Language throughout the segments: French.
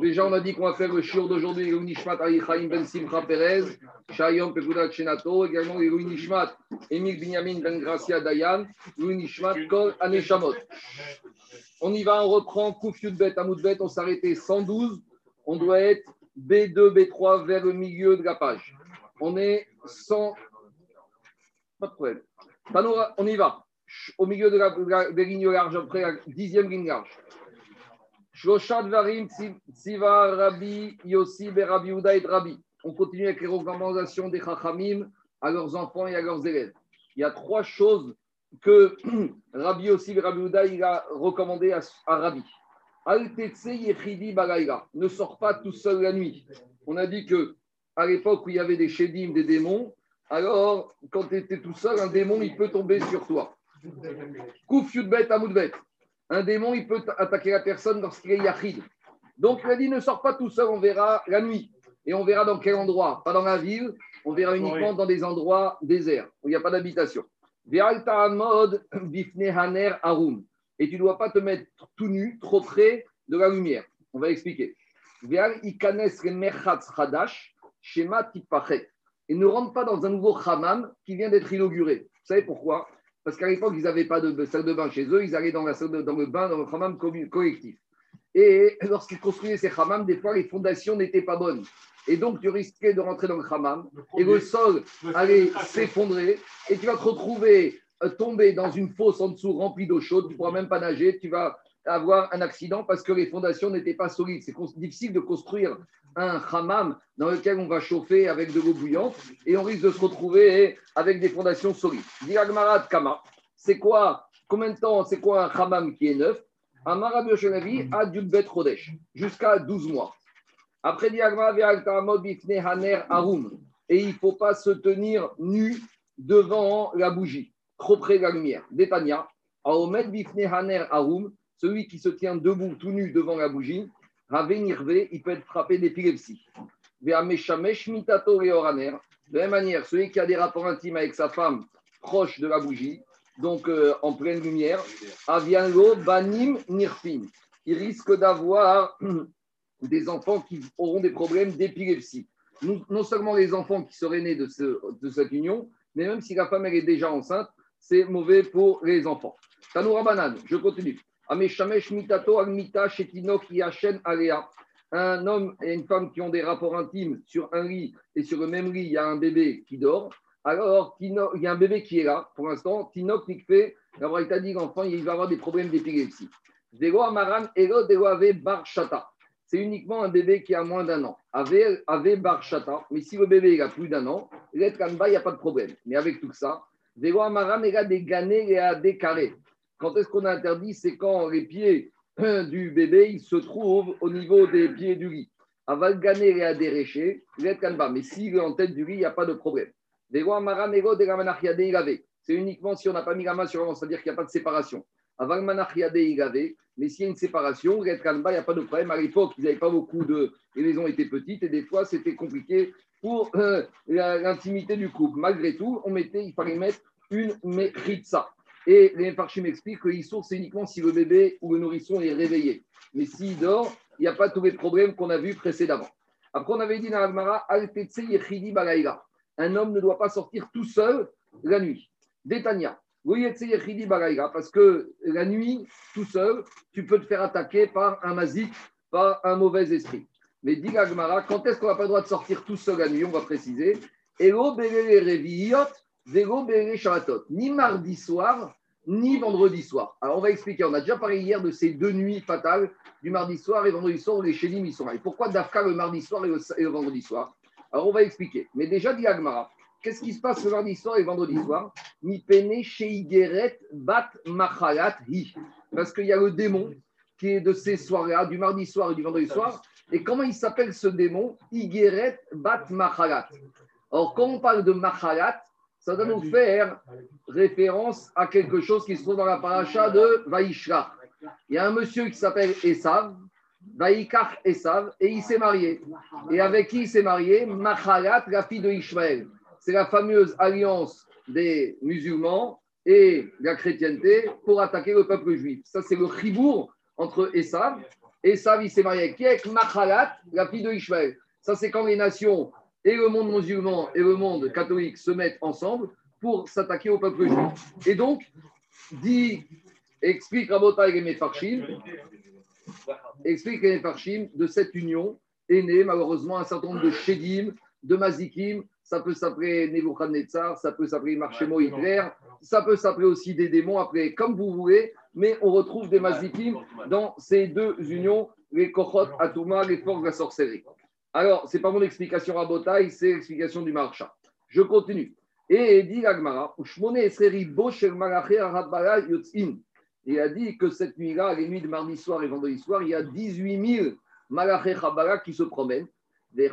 Déjà, on a dit qu'on va faire le shiur d'aujourd'hui, le Nishmat Chaim Ben Simcha Perez, Shayom Pekudat Shenato, également le Nishmat Emil Binyamin Ben Gracia Dayan, le Nishmat Kol Aneshamot. On y va, on reprend Kouf Yudbet Amoudbet, on s'arrêtait 112, on doit être B2, B3 vers le milieu de la page. On est 100. Pas de problème. On y va. Au milieu de la, des lignes larges, après la dixième ligne large. Yossi, Uda et. On continue avec les recommandations des Chachamim à leurs enfants et à leurs élèves. Il y a trois choses que Rabbi Yossi et Rabbi Uda il a recommandé à, à Rabbi. Ne sors pas tout seul la nuit. On a dit que à l'époque où il y avait des chédim, des démons, alors quand tu étais tout seul, un démon, il peut tomber sur toi. Kouf Yudbet Amoudbet. Un démon, il peut attaquer la personne lorsqu'il est yachid. Donc, il a dit ne sors pas tout seul, on verra la nuit. Et on verra dans quel endroit. Pas dans la ville, on verra uniquement dans des endroits déserts, où il n'y a pas d'habitation. Et tu ne dois pas te mettre tout nu, trop près de la lumière. On va expliquer. Et ne rentre pas dans un nouveau hammam qui vient d'être inauguré. Vous savez pourquoi? Parce qu'à l'époque, ils n'avaient pas de salle de bain chez eux, ils allaient dans, la salle dans le bain, dans le hammam collectif. Et lorsqu'ils construisaient ces hammams, des fois, les fondations n'étaient pas bonnes. Et donc, tu risquais de rentrer dans le hammam et le sol allait s'effondrer et tu vas te retrouver euh, tomber dans une fosse en dessous remplie d'eau chaude. Tu ne pourras même pas nager. Tu vas avoir un accident parce que les fondations n'étaient pas solides. C'est difficile de construire un hammam dans lequel on va chauffer avec de l'eau bouillante et on risque de se retrouver avec des fondations solides. Diragmarat Kama, c'est quoi Combien de temps C'est quoi un hammam qui est neuf? Un marabioshanavi bet Rodesh, jusqu'à 12 mois. Après Haner Arum, et il ne faut pas se tenir nu devant la bougie, trop près de la lumière. Détania, Aomed Bifne Haner Arum, celui qui se tient debout tout nu devant la bougie, il peut être frappé d'épilepsie. De la même manière, celui qui a des rapports intimes avec sa femme proche de la bougie, donc euh, en pleine lumière, avianlo banim nirfin. Il risque d'avoir des enfants qui auront des problèmes d'épilepsie. Non seulement les enfants qui seraient nés de, cette union, mais même si la femme est déjà enceinte, c'est mauvais pour les enfants. Tanoura Banan, je continue. Un homme et une femme qui ont des rapports intimes sur un lit et sur le même lit, il y a un bébé qui dort. Alors, il y a un bébé qui est là pour l'instant. Tinok fait, il t'a dit l'enfant, il va avoir des problèmes d'épilepsie. C'est uniquement un bébé qui a moins d'un an. Ave barchata, mais si le bébé a plus d'un an, il n'y a pas de problème. Mais avec tout ça, Dego Amaran, il a des ganés et des carrés. Quand est-ce qu'on a interdit C'est quand les pieds du bébé? Se trouvent au niveau des pieds du lit. Avalganer et adéréché, mais s'il est en tête du lit, il n'y a pas de problème. C'est uniquement si on n'a pas mis la main sur l'avant, c'est-à-dire qu'il n'y a pas de séparation. Mais s'il y a une séparation, il n'y a pas de problème. À l'époque, ils n'avaient pas beaucoup de. Les maisons étaient petites et des fois, c'était compliqué pour euh, l'intimité du couple. Malgré tout, on mettait, il fallait mettre une méritza. Et les Farchim expliquent que l'issour, c'est uniquement si le bébé ou le nourrisson est réveillé. Mais s'il dort, il n'y a pas tous les problèmes qu'on a vus précédemment. Après, on avait dit dans l'Agmara, un homme ne doit pas sortir tout seul la nuit. Détania. Parce que la nuit, tout seul, tu peux te faire attaquer par un mazik, par un mauvais esprit. Mais dit l'Agmara, quand est-ce qu'on n'a pas le droit de sortir tout seul la nuit On va préciser. Et ni mardi soir, ni vendredi soir. Alors on va expliquer, on a déjà parlé hier de ces deux nuits fatales, du mardi soir et vendredi soir où les chélim sont là. Pourquoi Dafka le mardi soir et le, vendredi soir? Alors on va expliquer. Mais déjà, dit Agmara, qu'est-ce qui se passe le mardi soir et vendredi soir? Chez bat machalat hi. Parce qu'il y a le démon qui est de ces soirées-là, du mardi soir et du vendredi soir. Et comment il s'appelle ce démon? Igeret bat machalat. Alors quand on parle de machalat, ça doit nous faire référence à quelque chose qui se trouve dans la paracha de Vaishra. Il y a un monsieur qui s'appelle Esav, Vaikar Esav, et il s'est marié. Et avec qui il s'est marié? Machalat, la fille de Ishmaël. C'est la fameuse alliance des musulmans et de la chrétienté pour attaquer le peuple juif. Ça, c'est le chibour entre Esav ça, il s'est marié avec Machalat, la fille de Ishmael. Ça, c'est quand les nations et le monde musulman et le monde catholique se mettent ensemble pour s'attaquer au peuple juif. Et donc, dit, explique Rabotai et Mefarshim, explique les Mefarshim, de cette union est né malheureusement un certain nombre de Shedim, de Mazikim, ça peut s'appeler Nebuchadnezzar, ça peut s'appeler Marchemo Hitler, ça peut s'appeler aussi des démons, après comme vous voulez, mais on retrouve des Mazikim dans ces deux unions, les Kochot, Atuma, les forces de la sorcellerie. Alors, ce n'est pas mon explication à Botaï, c'est l'explication du Marcha. Je continue. Et dit Agmara, il a dit que cette nuit-là, les nuits de mardi soir et vendredi soir, il y a 18 000 Malaché qui se promènent. Et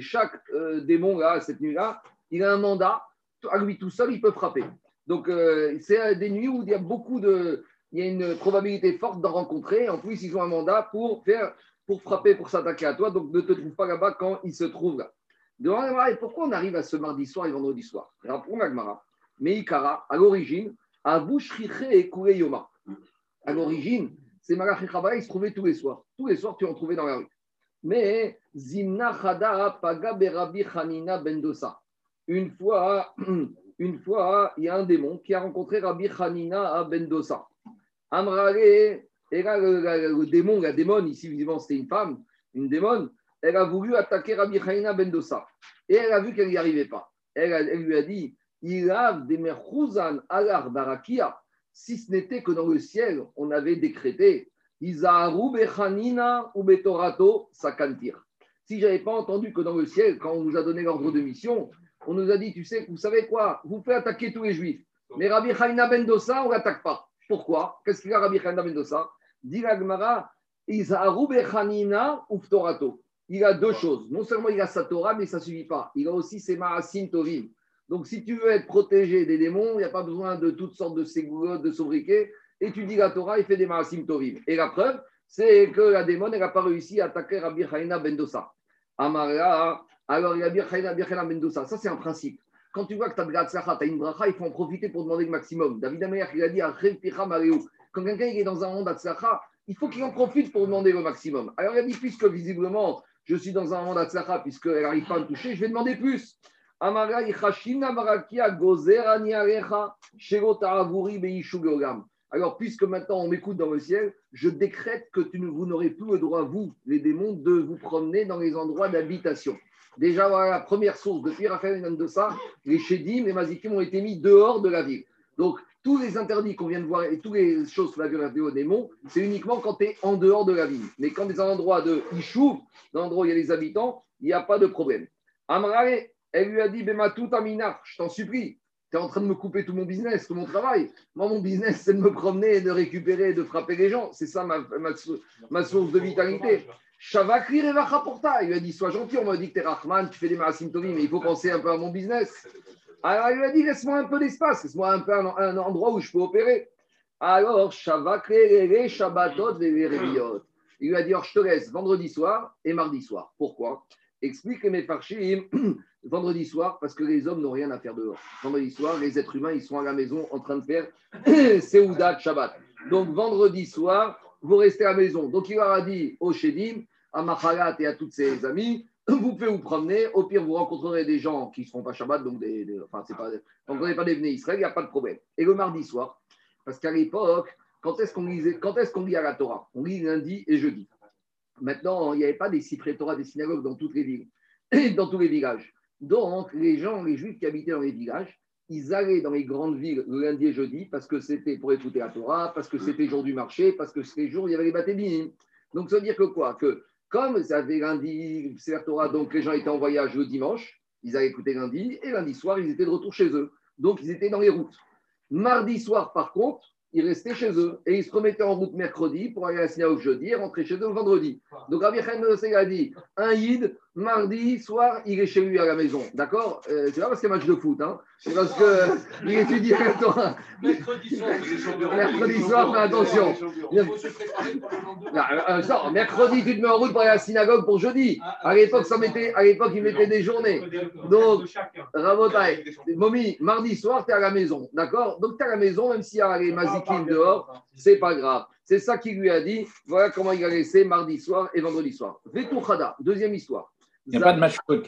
chaque euh, démon, là, cette nuit-là, il a un mandat. À lui tout seul, il peut frapper. Donc, euh, c'est des nuits où il y a beaucoup de. Il y a une probabilité forte d'en rencontrer. En plus, ils ont un mandat pour faire, pour frapper, pour s'attaquer à toi. Donc, ne te trouve pas là-bas quand ils se trouvent là. Et pourquoi on arrive à ce mardi soir et vendredi soir? Rappelons Agmara. Meikara, à l'origine, à Bouchriche et Yoma. À l'origine, ces Malachi ils se trouvaient tous les soirs. Tous les soirs, tu en trouvais dans la rue. Mais Zimna Chada Paga Berabi Hanina Bendosa. Une fois, une fois, il y a un démon qui a rencontré Rabbi Hanina à Bendosa. Amrale, le, démon, la démon, ici, visiblement, c'était une femme, une démon, elle a voulu attaquer Rabbi Hanina Bendosa. Et elle a vu qu'elle n'y arrivait pas. Elle, lui a dit Il a des alar barakia si ce n'était que dans le ciel, on avait décrété ou Betorato Sakantir. Si je n'avais pas entendu que dans le ciel, quand on nous a donné l'ordre de mission, on nous a dit, tu sais, vous savez quoi, vous pouvez attaquer tous les juifs. Mais Rabbi Chaina Bendosa, on ne l'attaque pas. Pourquoi? Qu'est-ce qu'il a Rabbi Chaina Bendosa Dit Il a deux choses. Non seulement il a sa Torah, mais ça ne suffit pas. Il a aussi ses Maasim Tovim. Donc, si tu veux être protégé des démons, il n'y a pas besoin de toutes sortes de ségoulottes, de sobriquets. Étudie la Torah et fais des marasim tovim. Et la preuve, c'est que la démon, n'a pas réussi à attaquer Rabbi Chaina Bendosa. Amara, alors Rabbi Chaina Bendosa, ça c'est un principe. Quand tu vois que tu as de la tu as une bracha, il faut en profiter pour demander le maximum. David Ameyer, il a dit quand quelqu'un est dans un monde d'Atzlacha, il faut qu'il en profite pour demander le maximum. Alors il a dit, puisque visiblement, je suis dans un monde d'Atzlacha, puisqu'elle n'arrive pas à me toucher, je vais demander plus. Alors, puisque maintenant on m'écoute dans le ciel, je décrète que tu, vous n'aurez plus le droit, vous, les démons, de vous promener dans les endroits d'habitation. Déjà, la première source. Depuis Raphaël de ça, les Chédim, les Mazikim ont été mis dehors de la ville. Donc, tous les interdits qu'on vient de voir et toutes les choses sur la violence aux démons, c'est uniquement quand tu es en dehors de la ville. Mais quand tu es dans un endroit de Ishouv, dans un endroit où il y a les habitants, il n'y a pas de problème. Amrale, elle lui a dit, tout Amina, je t'en supplie, tu es en train de me couper tout mon business, tout mon travail. Moi, mon business, c'est de me promener, de récupérer, de frapper les gens. C'est ça ma, ma, source de vitalité. Shavakri Revacha Porta. Il lui a dit, sois gentil, on m'a dit que tu es Rahman, tu fais des Marasim mais il faut penser un peu à mon business. Alors, il lui a dit, laisse-moi un peu d'espace, laisse-moi un peu un, endroit où je peux opérer. Alors, Shavakri Shabbatot Il lui a dit, alors je te laisse vendredi soir et mardi soir. Pourquoi? Explique mes farchim vendredi soir parce que les hommes n'ont rien à faire dehors. Vendredi soir, les êtres humains, ils sont à la maison en train de faire Seouda Shabbat. Donc vendredi soir, vous restez à la maison. Donc il leur a dit au Shedim, à Machalat et à toutes ses amis, vous pouvez vous promener. Au pire, vous rencontrerez des gens qui ne seront pas Shabbat, donc des, enfin, c'est pas, donc vous n'avez pas des Israël, il n'y a pas de problème. Et le mardi soir, parce qu'à l'époque, quand est-ce qu'on lisait, quand est-ce qu'on lit à la Torah? On lit lundi et jeudi. Maintenant, il n'y avait pas des cyprès Torah, des synagogues dans toutes les villes, dans tous les villages. Donc, les gens, les juifs qui habitaient dans les villages, ils allaient dans les grandes villes le lundi et jeudi parce que c'était pour écouter la Torah, parce que c'était jour du marché, parce que c'était jour où il y avait les baptêmes. Donc, ça veut dire que quoi? Que comme ça avait lundi, c'est la Torah, donc les gens étaient en voyage le dimanche, ils allaient écouter lundi, et lundi soir, ils étaient de retour chez eux. Donc, ils étaient dans les routes. Mardi soir, par contre, ils restaient chez eux et ils se remettaient en route mercredi pour aller à la synagogue jeudi et rentrer chez eux le vendredi. Donc Rabbi Khan a dit un yid, mardi soir, il est chez lui à la maison. D'accord euh, C'est pas parce qu'il y a match de foot, hein c'est parce qu'il étudie à la Mercredi soir, mercredi soir, fais attention. Non, mercredi, tu te mets en route pour aller à la synagogue pour jeudi. À l'époque, ça mettait, à l'époque, ils mettaient des journées. Donc, Rabotai, Momi, mardi soir, tu es à la maison. D'accord Donc, tu es à la maison, même s'il y a les mazikim dehors, c'est pas grave. C'est ça qu'il lui a dit. Voilà comment il a laissé mardi soir et vendredi soir. Vetouchada, deuxième histoire. Il n'y a pas de.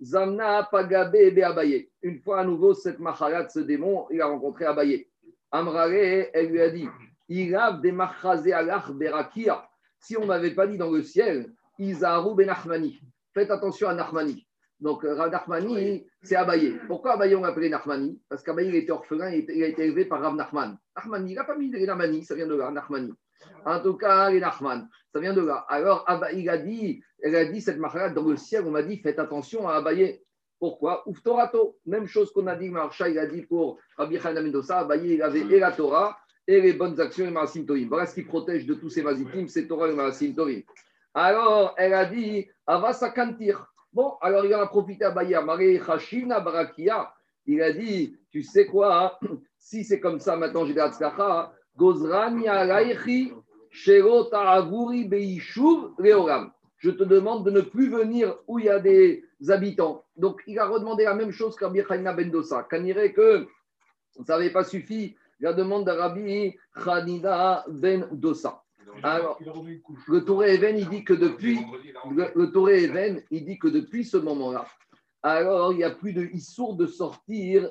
Zamna Pagabe Ebe Abaye. Une fois à nouveau, cette maharat, ce démon, il a rencontré Abaye. Amrare, elle lui a dit Il a des alach berakia. Si on m'avait pas dit dans le ciel, Izaru ben Nachmani. Faites attention à Nachmani. Donc, euh, Nachmani, c'est Abaye. Pourquoi Abaye on l'appelait Nachmani Parce qu'Abaye, il était orphelin, il a été élevé par Rav Nachman. Nachmani, la famille des Nachmani, ça vient de là, Nachmani. En tout cas, les Nachman, ça vient de là. Alors, il a dit, elle a dit cette maharat dans le ciel, on m'a dit, faites attention à Abaye. Pourquoi? Ouftorato, même chose qu'on a dit, Marcha, il a dit pour Rabbi Chana Mendoza, Abaye, il avait et la Torah et les bonnes actions et Maasim Torim. Voilà ce qui protège de tous ces vazitim, c'est Torah et Maasim Torim. Alors, elle a dit, Avasa Kantir. Bon, alors il en a profité à Barakia. Il a dit, tu sais quoi, si c'est comme ça, maintenant j'ai des Hatzkacha, Je te demande de ne plus venir où il y a des habitants. Donc, il a redemandé la même chose qu'Abi Khanina Bendosa. Quand que ça n'avait pas suffi, la demande d'Arabi Khanida Ben Dosa. Alors, le Touré Even, il dit que depuis, le, Touré Even, il dit que depuis ce moment-là, alors il n'y a plus de issour de sortir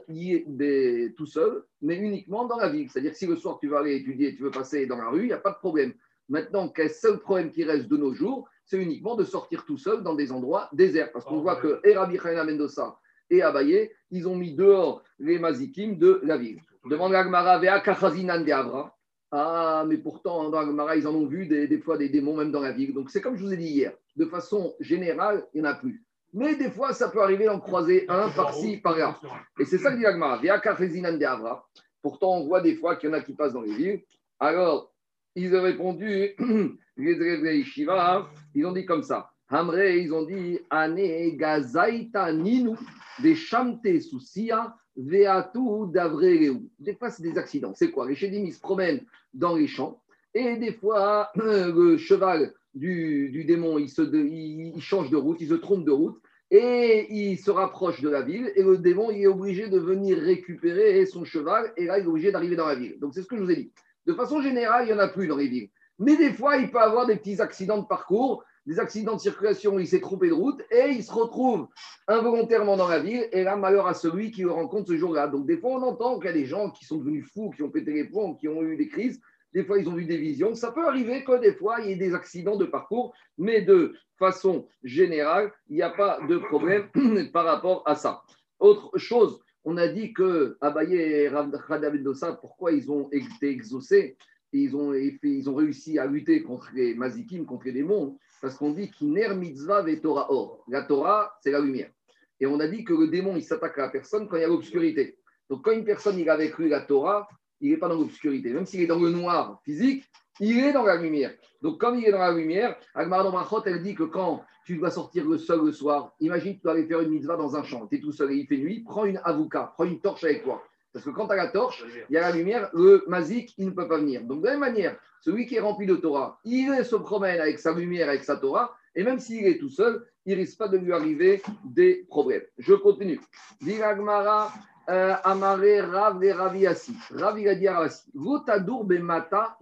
tout seul, mais uniquement dans la ville. C'est-à-dire si le soir tu vas aller étudier, tu veux passer dans la rue, il n'y a pas de problème. Maintenant, quel seul problème qui reste de nos jours, c'est uniquement de sortir tout seul dans des endroits déserts. Parce qu'on voit que Erabi Mendoza et Abaye, ils ont mis dehors les mazikim de la ville. Demande l'Agmara, Vea de Avra. Ah, mais pourtant, dans l'Agmara, ils en ont vu des, fois des démons même dans la ville. Donc c'est comme je vous ai dit hier, de façon générale, il n'y en a plus. Mais des fois, ça peut arriver d'en croiser un par-ci, par-là. Et c'est ça que dit l'Agmara, Vea de Avra. Pourtant, on voit des fois qu'il y en a qui passent dans les villes. Alors, ils ont répondu, les Shiva, ils ont dit comme ça. Hamre, ils ont dit Ane gazaita ninu des soucia veatu d'avreu. Des fois, c'est des accidents. C'est quoi? Les chédim, ils se promènent dans les champs et des fois, le cheval du, du démon, il, se, il, change de route, il se trompe de route et il se rapproche de la ville et le démon, il est obligé de venir récupérer son cheval et là, il est obligé d'arriver dans la ville. Donc, c'est ce que je vous ai dit. De façon générale, il n'y en a plus dans les villes. Mais des fois, il peut avoir des petits accidents de parcours, des accidents de circulation, il s'est trompé de route et il se retrouve involontairement dans la ville. Et là, malheur à celui qui le rencontre ce jour-là. Donc, des fois, on entend qu'il y a des gens qui sont devenus fous, qui ont pété les plombs, qui ont eu des crises. Des fois, ils ont vu des visions. Ça peut arriver que des fois, il y ait des accidents de parcours, mais de façon générale, il n'y a pas de problème par rapport à ça. Autre chose, on a dit que Abaye et Radavidosa, pourquoi ils ont été exaucés ils ont, réussi à lutter contre les mazikim, contre les démons, parce qu'on dit qu'iner mitzvah ve Torah or. La Torah, c'est la lumière. Et on a dit que le démon, il s'attaque à la personne quand il y a l'obscurité. Donc quand une personne, il avait cru la Torah, il n'est pas dans l'obscurité. Même s'il est dans le noir physique, il est dans la lumière. Donc comme il est dans la lumière, Agmar Machot, elle dit que quand tu dois sortir le seul le soir, imagine que tu dois aller faire une mitzvah dans un champ, tu es tout seul et il fait nuit, prends une avouka, prends une torche avec toi. Parce que quand tu as la torche, il y a la lumière, le mazik, il ne peut pas venir. Donc, de la même manière, celui qui est rempli de Torah, il se promène avec sa lumière, avec sa Torah, et même s'il est tout seul, il risque pas de lui arriver des problèmes. Je continue. Diragmara, euh, Amare Rav Raviasi. A dit bemata.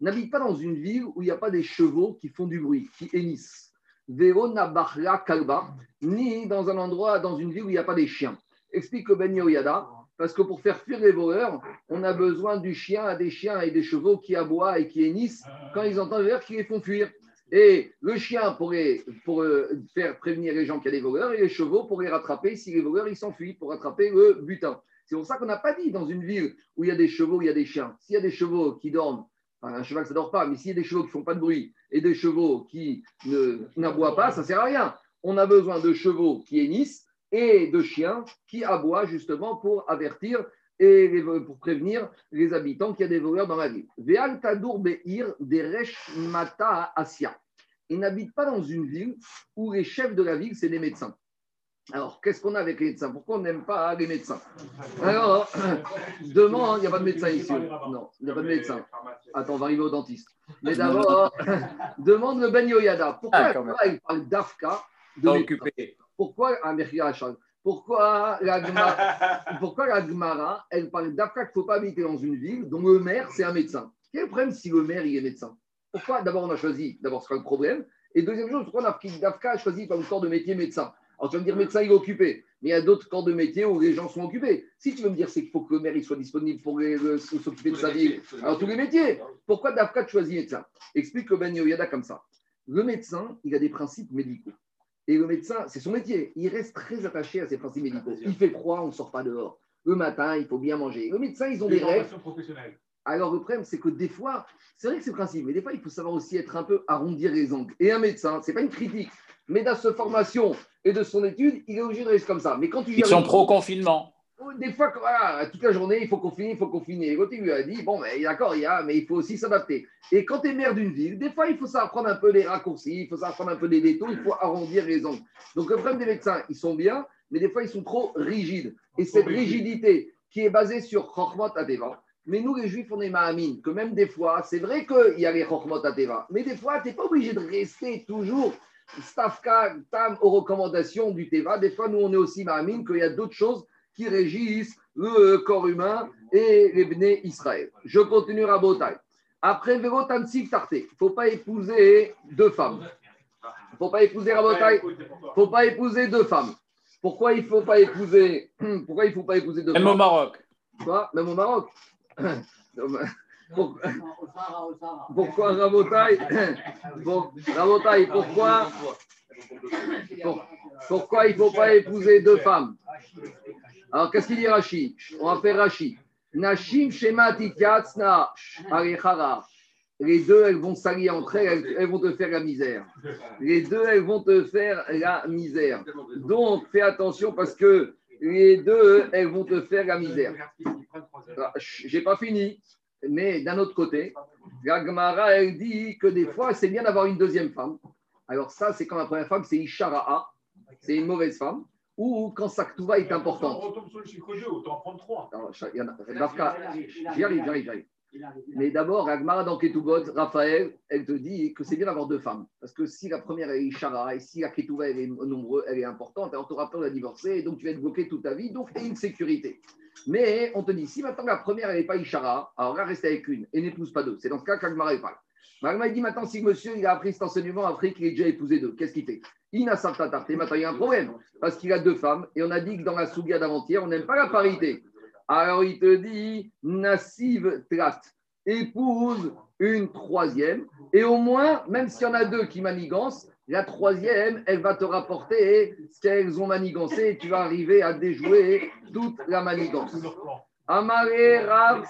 N'habite pas dans une ville où il n'y a pas des chevaux qui font du bruit, qui hennissent. Vero nabachra kalba, ni dans un endroit, dans une ville où il n'y a pas des chiens. Explique Ben Yoyada, parce que pour faire fuir les voleurs, on a besoin du chien, à des chiens et des chevaux qui aboient et qui hennissent quand ils entendent les voleurs qui les font fuir. Et le chien pourrait pour euh, faire prévenir les gens qu'il y a des voleurs et les chevaux pour les rattraper si les voleurs s'enfuient pour rattraper le butin. C'est pour ça qu'on n'a pas dit dans une ville où il y a des chevaux, il y a des chiens. S'il y a des chevaux qui dorment, enfin, un cheval ça dort pas, mais s'il y a des chevaux qui font pas de bruit et des chevaux qui n'aboient pas, ça sert à rien. On a besoin de chevaux qui hennissent et de chiens qui aboient justement pour avertir et pour prévenir les habitants qu'il y a des voleurs dans la ville. Veal Tadour Beir Deresh Mata Asia. Ils n'habitent pas dans une ville où les chefs de la ville, c'est des médecins. Alors, qu'est-ce qu'on a avec les médecins? Pourquoi on n'aime pas les médecins? Alors, demande, il n'y a pas de médecin ici. Non, il n'y a pas de médecin. Attends, on va arriver au dentiste. Mais d'abord, demande le Ben Yoyada. Pourquoi ah, il parle d'Afka de Pourquoi, pourquoi Pourquoi la Gemara, pourquoi la elle parle d'Afka qu'il ne faut pas habiter dans une ville dont le maire, c'est un médecin Quel est le problème si le maire, il est médecin? Pourquoi D'abord, on a choisi, d'abord, ce sera le problème. Et deuxième chose, pourquoi Dafka a choisi comme corps de métier médecin? Alors, tu vas me dire, médecin, il est occupé. Mais il y a d'autres corps de métier où les gens sont occupés. Si tu veux me dire, c'est qu'il faut que le maire il soit disponible pour s'occuper de sa ville. Alors, tous les métiers. Pourquoi Dafka choisit médecin? Explique le Ben Yoyada comme ça. Le médecin, il a des principes médicaux. Et le médecin, c'est son métier. Il reste très attaché à ses principes médicaux. Il fait froid, on ne sort pas dehors. Le matin, il faut bien manger. Le médecin, ils ont des règles. Alors le problème, c'est que des fois, c'est vrai que c'est le principe, mais des fois, il faut savoir aussi être un peu arrondir les angles. Et un médecin, c'est pas une critique, mais dans sa formation et de son étude, il est obligé de rester comme ça. Mais quand tu Ils sont pro-confinement. Oh, des fois, voilà, toute la journée, il faut confiner, il faut confiner. Et l'autre, il lui a dit, bon, mais d'accord, il y a, mais il faut aussi s'adapter. Et quand tu es maire d'une ville, des fois, il faut savoir prendre un peu les raccourcis, il faut savoir prendre un peu les détours, il faut arrondir les angles. Donc, le problème des médecins, ils sont bien, mais des fois, ils sont trop rigides. Et cette rigidité qui est basée sur Chokhmot Adeva, mais nous, les juifs, on est ma'amine, que même des fois, c'est vrai qu'il y a les Chokhmot Adeva, mais des fois, tu n'es pas obligé de rester toujours stafka, tam aux recommandations du Teva. Des fois, nous, on est aussi ma'amine qu'il y a d'autres choses qui régissent le corps humain et les bnei Israël. Je continue à Botaï. Après Vérotan Tarte, il ne faut pas épouser deux femmes. Il ne faut pas épouser Rabotai. Il ne faut pas épouser deux femmes. Pourquoi il ne faut pas épouser Pourquoi il faut pas épouser deux Même femmes? Au Maroc. Quoi? Même au Maroc Pourquoi, pourquoi Rabotai Rabotai, pourquoi Pourquoi il ne faut pas épouser deux femmes? Alors, qu'est-ce qu'il dit Rashi? On va faire Rashi. Nashim Les deux, elles vont s'allier entre elles, elles, vont te faire la misère. Les deux, elles vont te faire la misère. Donc, fais attention parce que les deux, elles vont te faire la misère. J'ai pas fini, mais d'un autre côté, la elle dit que des fois, c'est bien d'avoir une deuxième femme. Alors, ça, c'est quand la première femme, c'est Ishara'a, c'est une mauvaise femme ou quand sa ktouva est importante. On retombe sur le chiffre 2, autant en prendre 3. J'y arrive, j'y arrive, j'y arrive. Mais d'abord, Agmara dans Ketubot, Raphaël, elle te dit que c'est bien d'avoir deux femmes. Parce que si la première est Ishara et si la Ketouva elle est nombreuse, elle est importante, alors tu auras peur de la divorcer et donc tu vas être bloqué toute ta vie, donc tu une sécurité. Mais on te dit, si maintenant la première elle n'est pas Ishara, alors là, reste avec une et n'épouse pas deux. C'est dans ce cas qu'Agmara parle. Agmara dit maintenant, si monsieur il a appris cet enseignement après qu'il ait déjà épousé deux, qu'est-ce qu'il fait? Il a Maintenant, il y a un problème parce qu'il a deux femmes et on a dit que dans la Sougia d'avant-hier, on n'aime pas la parité. Alors il te dit Nassiv Trat, épouse une troisième et au moins, même s'il y en a deux qui manigancent, la troisième, elle va te rapporter ce qu'elles ont manigancé et tu vas arriver à déjouer toute la manigance. Amaré Rav,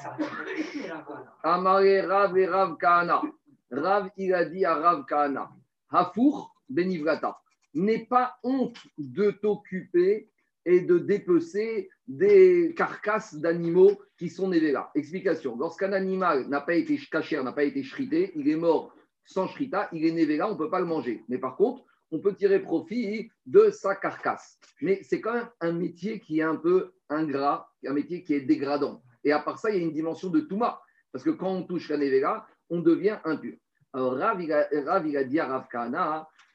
Amaré Rav et Rav Kahana. Rav, il a dit à Rav Kahana, Hafour Benivrata n'est pas honte de t'occuper et de dépecer des carcasses d'animaux qui sont nés. Explication. Lorsqu'un animal n'a pas été caché, n'a pas été shrité, il est mort sans shrita, il est né là, on ne peut pas le manger. Mais par contre, on peut tirer profit de sa carcasse. Mais c'est quand même un métier qui est un peu ingrat, un métier qui est dégradant. Et à part ça, il y a une dimension de Touma. Parce que quand on touche la Nevela, on devient impur. Alors Rav, il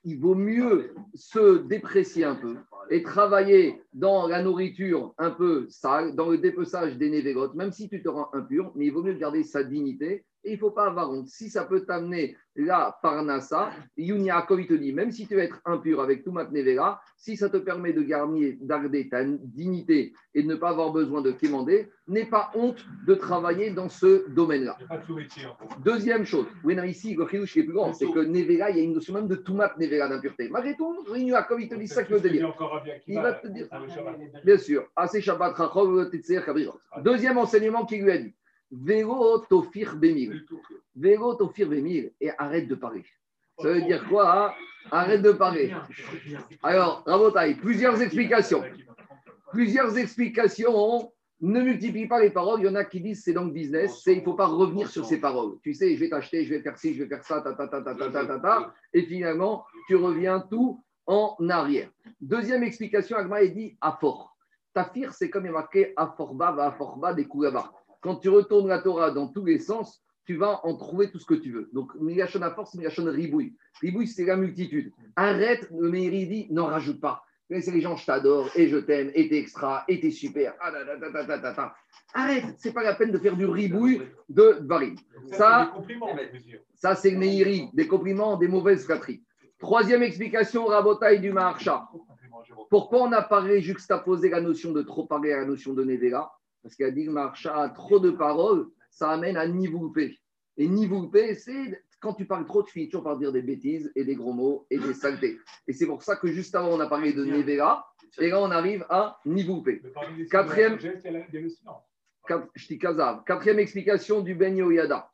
il vaut mieux se déprécier un peu et travailler dans la nourriture un peu sale, dans le dépeçage des névégotes, même si tu te rends impur, mais il vaut mieux garder sa dignité il ne faut pas avoir honte. Si ça peut t'amener là, par Nassa, Yaakov, il te dit, même si tu vas être impur avec tout Nevera, si ça te permet de garder, ta dignité et de ne pas avoir besoin de quémander, n'aie pas honte de travailler dans ce domaine-là. Deuxième chose, oui, non, ici, le est plus grand, c'est que Nevera, il y a une notion même de Toumat Nevera d'impureté. Malgré tout, Yaakov, il te dit ça qu'il veut dire. Il va te dire. Bien sûr. Assez Shabbat, Deuxième enseignement qu'il lui a dit. Vélo tofir bémil. Vélo tofir bémil. Et arrête de parler. Ça veut dire quoi hein? Arrête de parler. Alors, Rabotaï, plusieurs explications. Plusieurs explications. Ne multiplie pas les paroles. Il y en a qui disent c'est dans le business, c'est il ne faut pas revenir sur ces paroles. Tu sais, je vais t'acheter, je vais faire ci, je vais faire ça, ta, ta, ta, ta, ta, ta, ta, et finalement, tu reviens tout en arrière. Deuxième explication, Agma est dit Afor. Tafir, c'est comme il y a marqué Aforba, va Aforba, des Kougaba quand tu retournes la Torah dans tous les sens, tu vas en trouver tout ce que tu veux. Donc, Migashon à force, Migashon ribouille. Ribouille, c'est la multitude. Arrête, le Meiri dit, n'en rajoute pas. C'est les gens, je t'adore, et je t'aime, et t'es extra, et t'es super. Ah, da, da, da, da, da, da, da. Arrête, c'est pas la peine de faire du ribouille de Dvarim. Ça, Ça, c'est des compliments, monsieur. ça c'est le Meiri, des compliments, des mauvaises flatteries. Troisième explication, Rabotaille du Maharsha. Pourquoi on a parlé, juxtaposé la notion de trop parler à la notion de Nevela Parce qu'il a dit que Maharsha a trop de paroles, ça amène à nivoupé. Et nivoupé, c'est quand tu parles trop, tu finis toujours par dire des bêtises et des gros mots et des saletés. Et c'est pour ça que juste avant, on a parlé de Nevela, et là, on arrive à nivoupé. Quatrième. de. Quatrième explication du Ben Yoyada.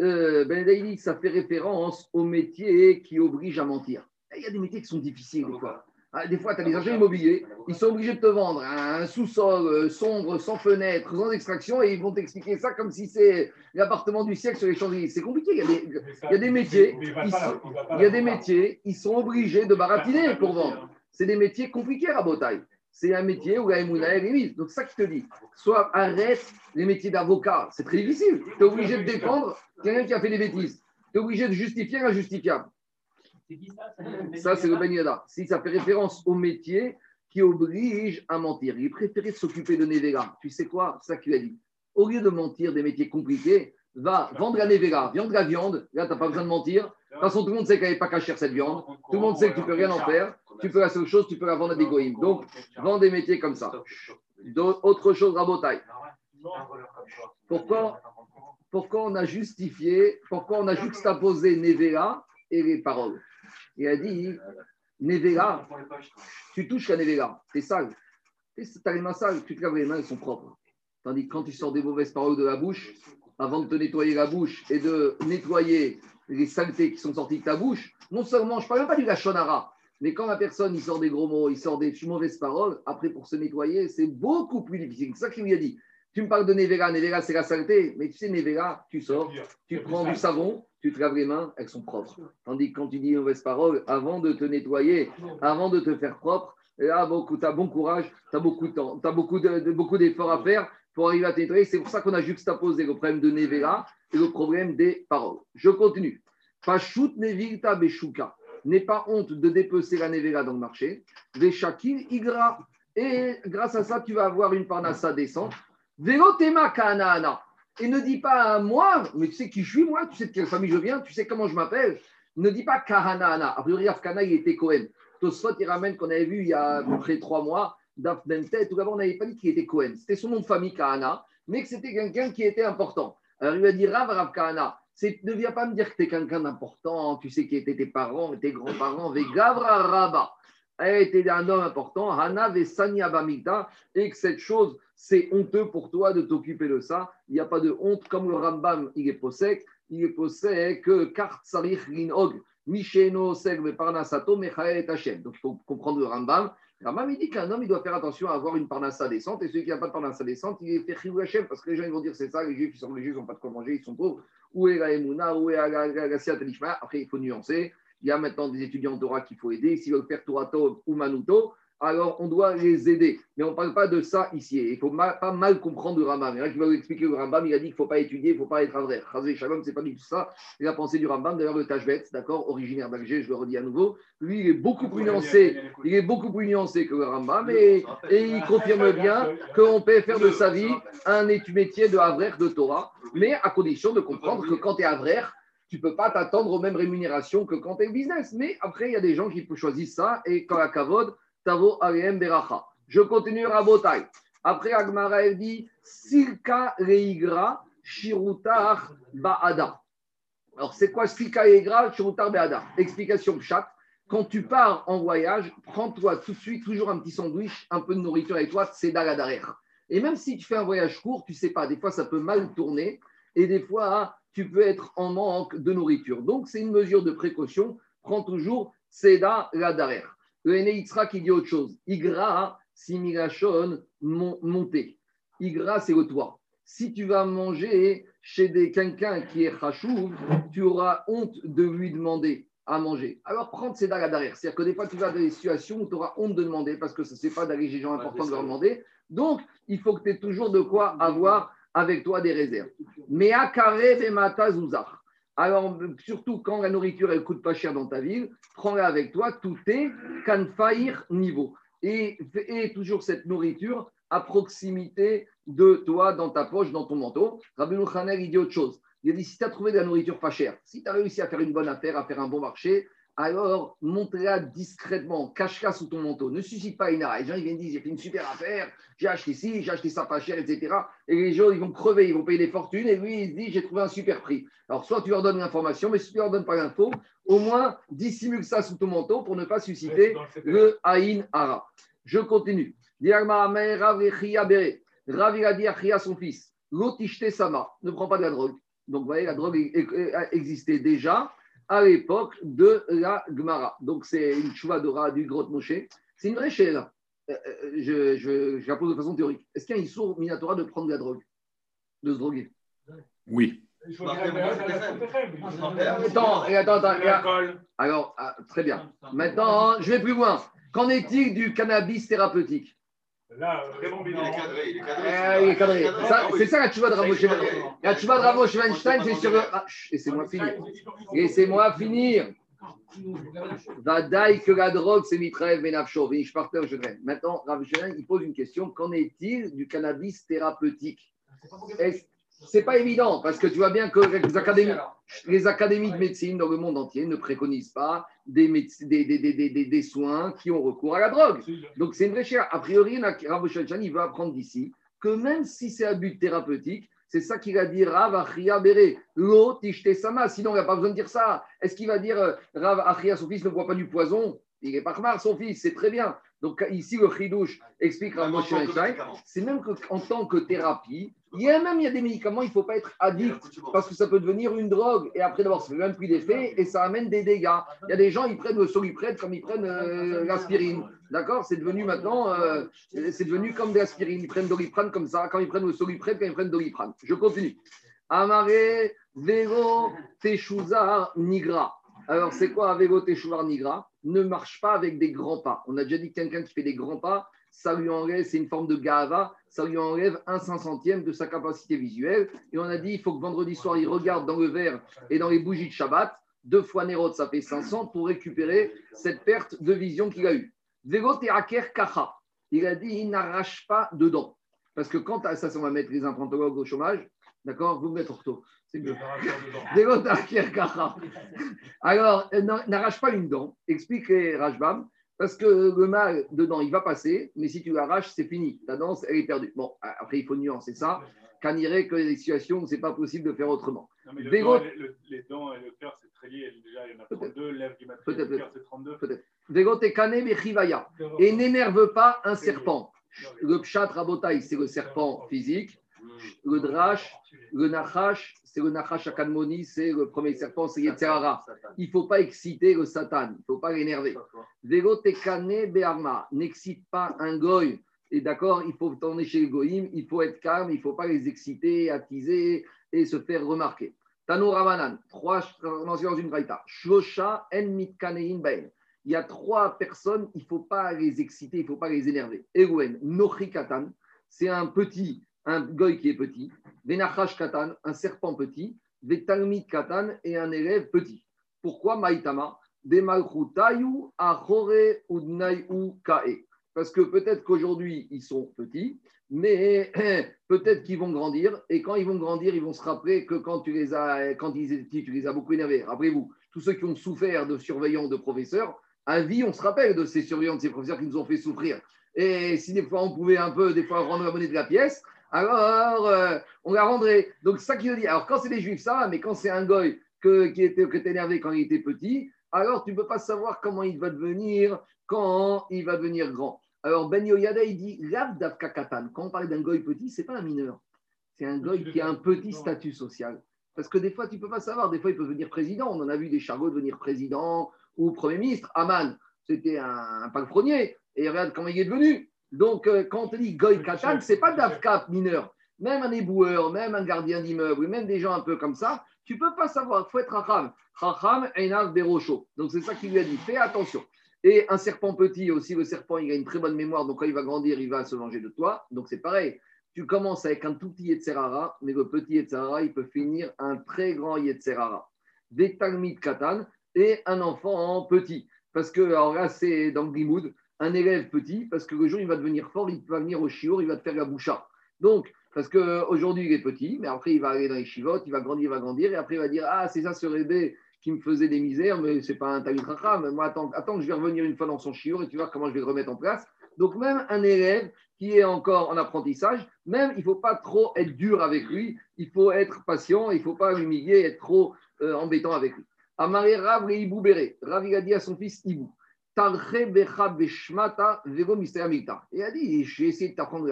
Euh, ben Daïli, ça fait référence au métier qui oblige à mentir. Il y a des métiers qui sont difficiles fois. Ah, Des fois, tu as des agents immobiliers, ils sont obligés de te vendre un sous-sol euh, sombre, sans fenêtre, sans extraction, et ils vont t'expliquer ça comme si c'est l'appartement du siècle sur les Champs-Élysées. C'est compliqué. Il y a des, Mais ça- il y a des métiers, il ils sont- il il y a des métiers, ils sont obligés de baratiner pour vendre. C'est des métiers compliqués à Botaille. C'est un métier où la Emouna est mise. Donc, ça qui te dit. Soit arrête les métiers d'avocat. C'est très difficile. Tu es obligé de défendre quelqu'un qui a fait des bêtises. Tu es obligé de justifier l'injustifiable. Ça? C'est le Ben. Si ça fait référence au métier qui oblige à mentir. Il de s'occuper de Nevera. Tu sais quoi? Ça qu'il a dit. Au lieu de mentir des métiers compliqués, va vendre la Nevera. Viande la viande. Là, tu n'as pas besoin de mentir. De toute façon, tout le monde sait qu'elle n'est pas cachère cette viande. Tout le monde sait que tu peux rien en faire. Tu peux la seule chose, tu peux la vendre à des goïms. Donc, vends des métiers comme ça. Autre chose, rabotaille. Pourquoi Pourquoi on a justifié, pourquoi on a juxtaposé Nevera et les paroles? Il a dit Nevera, tu touches la Nevera, t'es sale. Tu as les mains sales, tu te laves les mains, elles sont propres. Tandis que quand tu sors des mauvaises paroles de la bouche, avant de te nettoyer la bouche et de nettoyer les saletés qui sont sorties de ta bouche, non seulement, je ne parle même pas du lachonara, mais quand la personne il sort des gros mots, il sort des mauvaises paroles, après pour se nettoyer, c'est beaucoup plus difficile. C'est ça qu'il lui a dit. Tu me parles de Nevera, Nevera c'est la saleté, mais tu sais, Nevera, tu sors, tu prends du savon, tu te laves les mains, elles sont propres. Tandis que quand tu dis une mauvaise parole, avant de te nettoyer, avant de te faire propre, là, tu as bon courage, tu as beaucoup de temps, tu as beaucoup de- de- beaucoup d'efforts à faire pour arriver à te nettoyer. C'est pour ça qu'on a juxtaposé le problème de Nevera et le problème des paroles. Je continue. Pashut Nevilta Beshuka. N'aie pas honte de dépecer la Nevera dans le marché. Veshakil Igra. Et grâce à ça, tu vas avoir une parnassa décente. Velotema Kanaana. Et ne dis pas à moi, mais tu sais qui je suis, moi, tu sais de quelle famille je viens, tu sais comment je m'appelle. Ne dis pas Kahanaana. A priori, Afkana, il était Cohen. Tosfot, il ramène qu'on avait vu il y a à peu près trois mois, Daf Bentet, tout d'abord, on n'avait pas dit qu'il était Cohen. C'était son nom de famille, Kahana, mais que c'était quelqu'un qui était important. Alors, il lui a dit Rav, Rav Kahana. Ne viens pas me dire que tu es quelqu'un d'important, tu sais qui étaient tes parents, tes grands-parents, Vegavra Rabba. Elle était un homme important, Hana Bamita, et que cette chose, c'est honteux pour toi de t'occuper de ça. Il n'y a pas de honte, comme le Rambam, il est possède, il est possède que Kart Sarich Rinhog, Misheno Segme Parnasato Mechaet Hashem. Donc il faut comprendre le Rambam. Rambam, il dit qu'un homme, il doit faire attention à avoir une parnassa décente, et celui qui n'a pas de parnassa décente, il est fait Chilou Hashem, parce que les gens ils vont dire c'est ça, les juifs, ils sont les juifs, ils n'ont pas de quoi manger, ils sont pauvres. Où est la Emouna, où est la, Après, il faut nuancer. Il y a maintenant des étudiants en Torah qu'il faut aider. S'ils veulent faire Torah ou Manuto, alors on doit les aider. Mais on ne parle pas de ça ici. Il ne faut pas mal comprendre le Rambam. Il y en a qui vous expliquer le Rambam, il a dit qu'il ne faut pas étudier, il ne faut pas être vrai. Chazé Shalom, ce pas du tout ça. C'est la pensée du Rambam. D'ailleurs, le Tashbet, d'accord, originaire d'Alger, je le redis à nouveau, lui, il est beaucoup plus nuancé. Il est beaucoup plus nuancé que le Rambam et, et il confirme bien qu'on peut faire de sa vie un métier de Havrer de Torah, mais à condition de comprendre que quand tu es Havrer, tu ne peux pas t'attendre aux mêmes rémunérations que quand tu es business. Mais après, il y a des gens qui choisissent ça et quand la kavod, tavo alem beracha. Je continue Rabotai. Après, Agmara, elle dit Silka reigra shirutar ba'ada. Alors, c'est quoi Silka reigra shirutar ba'ada? Explication chat. Quand tu pars en voyage, prends-toi tout de suite toujours un petit sandwich, un peu de nourriture avec toi, c'est derrière. Et même si tu fais un voyage court, tu sais pas, des fois ça peut mal tourner et des fois tu peux être en manque de nourriture. Donc c'est une mesure de précaution. Prends toujours Seda la derrière. Le Neitra qui dit autre chose. Igra similachon mon- monté. Igra c'est le toit. Si tu vas manger chez des- quelqu'un qui est chachouv, tu auras honte de lui demander à manger. Alors prendre ces dagas derrière. C'est-à-dire que des fois, tu vas dans des situations où tu auras honte de demander parce que ce n'est pas d'aller chez les gens importants de leur demander. Donc, il faut que tu aies toujours de quoi avoir avec toi des réserves. Mais à carré. Alors, surtout quand la nourriture, elle coûte pas cher dans ta ville, prends-la avec toi, tout est kanfaïr niveau. et, et toujours cette nourriture à proximité de toi, dans ta poche, dans ton manteau. Rabbi Khanel, il dit autre chose. Il dit si tu as trouvé de la nourriture pas chère, si tu as réussi à faire une bonne affaire, à faire un bon marché, alors monte-la discrètement, cache-la sous ton manteau. Ne suscite pas une. Les gens ils viennent dire j'ai fait une super affaire, j'ai acheté ci, j'ai acheté ça pas cher, etc. Et les gens ils vont crever, ils vont payer des fortunes, et lui il se dit j'ai trouvé un super prix. Alors soit tu leur donnes l'information, mais si tu leur donnes pas l'info, au moins dissimule ça sous ton manteau pour ne pas susciter le Aïn Ara. Je continue. Rav il a dit à son fils, l'otishte sama, ne prends pas de la drogue. Donc vous voyez, la drogue existait déjà à l'époque de la Gemara. Donc, c'est une chouva d'ora du Grotte Moshe. C'est une vraie chaîne. Euh, euh, je, je, je, la pose de façon théorique. Est-ce qu'il y a une sourd Minatora de prendre de la drogue De se droguer? Oui. Attends, attends, attends. Alors, ah, très bien. Maintenant, je vais plus loin. Qu'en est-il du cannabis thérapeutique? Là, vraiment Il est cadré. Il est cadré. est cadré. C'est ça la tchouva de Ravosh La tchouva de Ravosh Weinstein, c'est sur le. Ah, laissez-moi finir. Laissez-moi finir. Vadaï que la drogue, c'est mitrev, menafcho, je partage, je Maintenant, Rav il pose une question. Qu'en est-il du cannabis thérapeutique? C'est pas évident parce que tu vois bien que les académies, les académies de médecine dans le monde entier ne préconisent pas des, des, des, des soins qui ont recours à la drogue. Donc c'est une vraie chère. A priori, Rav il veut apprendre d'ici que même si c'est un but thérapeutique, c'est ça qu'il va dire Rav Achia Bere, lo sama. Sinon, il n'a pas besoin de dire ça. Est-ce qu'il va dire euh, Rav Achia, son fils ne boit pas du poison? Il est pas son fils, c'est très bien. Donc ici, le chidouche explique Rav Moshe c'est même qu'en tant que thérapie, il y a même il y a des médicaments, il ne faut pas être addict parce que ça peut devenir une drogue et après d'avoir ça fait même d'effet et ça amène des dégâts. Il y a des gens, ils prennent le soliprène comme ils prennent euh, l'aspirine. D'accord? C'est devenu maintenant, euh, c'est devenu comme de l'aspirine. Ils prennent doliprane comme ça, quand ils prennent le soliprène, quand ils prennent doliprane. Je continue. Amare, Vero, Teshuza, Nigra. Alors, c'est quoi Vero, Teshuza, Nigra? Ne marche pas avec des grands pas. On a déjà dit que quelqu'un qui fait des grands pas, ça lui enlève, c'est une forme de gava, ça lui enlève un cinq centième de sa capacité visuelle. Et on a dit, il faut que vendredi soir, il regarde dans le verre et dans les bougies de Shabbat, deux fois Nérod, ça fait 500 pour récupérer cette perte de vision qu'il a eue. Végot et Aker Kacha, il a dit, il n'arrache pas dedans. Parce que quand, ça, on va mettre les implantologues au chômage, d'accord, vous mettez ortho. C'est mieux. Alors, euh, n'arrache pas une dent, explique Rajbam. Parce que le mal dedans, il va passer, mais si tu l'arraches, c'est fini. Ta danse, elle est perdue. Bon, après, il faut nuancer ça. Qu'en irait que les situations où ce n'est pas possible de faire autrement. Non, mais les dents et le cœur, c'est très lié. Déjà, il y en a 32, lèvres du matériel, le cœur, c'est 32. Peut-être. Et kané, mais Et n'énerve pas un serpent. Le pshat rabotai, c'est le serpent physique. Le drash, le nachash, c'est le Nachash Akanmoni, c'est le premier serpent, c'est Yetzerara. Il ne faut pas exciter le Satan, il ne faut pas l'énerver. Vego Tekane Be'arma, n'excite pas un goy. Et d'accord, il faut tourner chez les goïms, il faut être calme, il ne faut pas les exciter, attiser et se faire remarquer. Tano Ramanan, trois mentions dans une braïta. Shosha en mitkanein baen. Il y a trois personnes, il ne faut pas les exciter, il ne faut pas les énerver. Egoen, Nochikatan, c'est un petit un goy qui est petit, Venachash Katan, un serpent petit, Vetalmid Katan et un élève petit. Pourquoi Maïtama? Parce que peut-être qu'aujourd'hui, ils sont petits, mais peut-être qu'ils vont grandir, et quand ils vont grandir, ils vont se rappeler que quand tu les as, quand ils étaient petits, tu les as beaucoup énervés. Rappelez-vous, tous ceux qui ont souffert de surveillants, de professeurs, à vie, on se rappelle de ces surveillants, de ces professeurs qui nous ont fait souffrir. Et si des fois on pouvait un peu, des fois rendre la monnaie de la pièce, alors euh, on la rendrait. Donc, ça qui veut dire. Alors, quand c'est des juifs, ça va, mais quand c'est un goy que, qui était que énervé quand il était petit, alors tu ne peux pas savoir comment il va devenir quand il va devenir grand. Alors, Ben Yoyada, il dit Lav Katan. Quand on parle d'un goy petit, c'est pas un mineur. C'est un goy qui a un petit statut social. Parce que des fois, tu ne peux pas savoir. Des fois, il peut devenir président. On en a vu des chargots devenir président ou premier ministre. Aman, c'était un, un palefrenier. Et regarde comment il est devenu. Donc, euh, quand on dit Goy Katan, ce n'est pas d'Avkap mineur. Même un éboueur, même un gardien d'immeuble, même des gens un peu comme ça, tu ne peux pas savoir. Il faut être Racham. Racham Einav Berocho. Donc, c'est ça qu'il lui a dit. Fais attention. Et un serpent petit aussi, le serpent, il a une très bonne mémoire. Donc, quand il va grandir, il va se venger de toi. Donc, c'est pareil. Tu commences avec un tout petit Yetzerara, mais le petit Yetzerara, il peut finir un très grand Yetzerara. Des Talmid Katan et un enfant petit. Parce que, alors là, c'est dans le Grimoud, un élève petit parce que le jour il va devenir fort, il va venir au chiour, il va te faire la boucha. Donc, parce qu'aujourd'hui il est petit, mais après il va aller dans les chivotes, il va grandir, il va grandir, et après il va dire Ah, c'est ça ce rébé qui me faisait des misères, mais c'est pas un talib mais moi attends, attends que je vais revenir une fois dans son chiour et tu vois comment je vais le remettre en place. Donc même un élève qui est encore en apprentissage, même il ne faut pas trop être dur avec lui, il faut être patient, il ne faut pas l'humilier, être trop euh, embêtant avec lui. Amaré Rav Ibou Béré, il a dit à son fils Ibou, il a dit, j'ai essayé de t'apprendre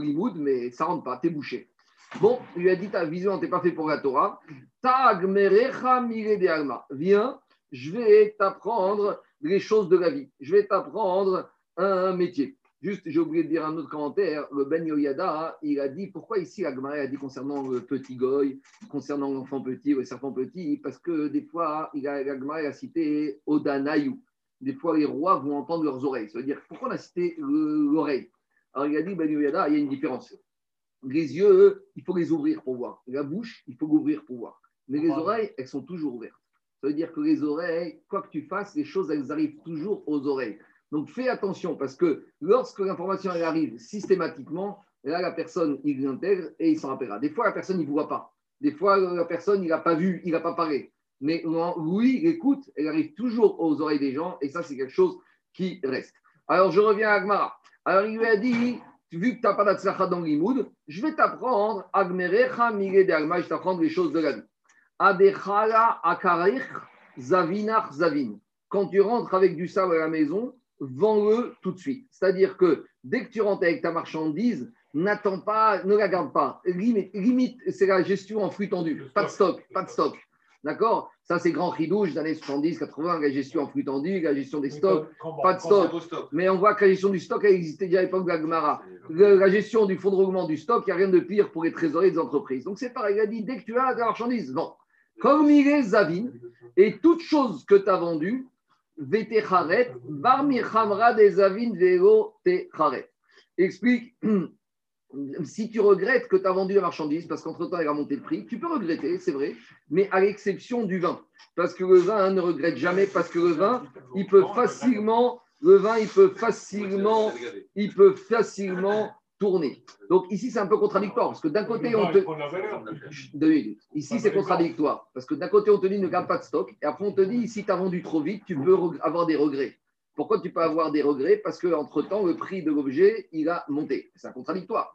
limoud, mais ça ne rentre pas, t'es bouché. Bon, il lui a dit, ta vision, t'es pas fait pour la Torah. Viens, je vais t'apprendre les choses de la vie. Je vais t'apprendre un métier. Juste, j'ai oublié de dire un autre commentaire. Le Ben Yoyada, il a dit pourquoi ici la a dit concernant le petit goy, concernant l'enfant petit, le serpent petit, parce que des fois, il a, a cité Odanayou des fois les rois vont entendre leurs oreilles. Ça veut dire, pourquoi on a cité l'oreille? Alors il a dit, ben, il y a une différence. Les yeux, il faut les ouvrir pour voir. La bouche, il faut l'ouvrir pour voir. Mais les oreilles, elles sont toujours ouvertes. Ça veut dire que les oreilles, quoi que tu fasses, les choses, elles arrivent toujours aux oreilles. Donc fais attention parce que lorsque l'information arrive systématiquement, là la personne, il l'intègre et il s'en rappellera. Des fois, la personne, il ne voit pas. Des fois, la personne, il n'a pas vu, il n'a pas parlé mais oui, l'écoute, elle arrive toujours aux oreilles des gens, et ça, c'est quelque chose qui reste. Alors, je reviens à Agmara. Alors, il lui a dit, vu que tu n'as pas d'atslacha dans l'imoud, je vais t'apprendre, Agmerecha mire de Agma, je t'apprendre les choses de la vie. Adechala akarich zavinach zavin. Quand tu rentres avec du sable à la maison, vends-le tout de suite. C'est-à-dire que dès que tu rentres avec ta marchandise, n'attends pas, ne la garde pas. Limite, limite c'est la gestion en flux tendu. Pas de stock, pas de stock. D'accord? Ça, c'est grand ridouche des années 70, 80, la gestion en flux tendu, la gestion des stocks, pas de stock. Mais on voit que la gestion du stock, elle existait déjà à l'époque de la Gemara. La gestion du fonds de roulement du stock, il n'y a rien de pire pour les trésoriers des entreprises. Donc, c'est pareil. Il a dit dès que tu as la marchandise, non. Comme il est Zavin, et toute chose que tu as vendue, Vetecharet, Barmi Chamra des Zavin Vero Techaret. Explique. si tu regrettes que tu as vendu la marchandise parce qu'entre-temps, elle a monté le prix, tu peux regretter, c'est vrai, mais à l'exception du vin. Parce que le vin hein, ne regrette jamais, parce que le vin, il peut facilement, le vin, il peut facilement, il peut facilement tourner. Donc ici, c'est un peu contradictoire, parce que d'un côté, on te... Ici, c'est contradictoire, parce que d'un côté, on te dit ne garde pas de stock, et après, on te dit, si tu as vendu trop vite, tu peux avoir des regrets. Pourquoi tu peux avoir des regrets Parce qu'entre-temps, le prix de l'objet, il a monté. C'est un contradictoire.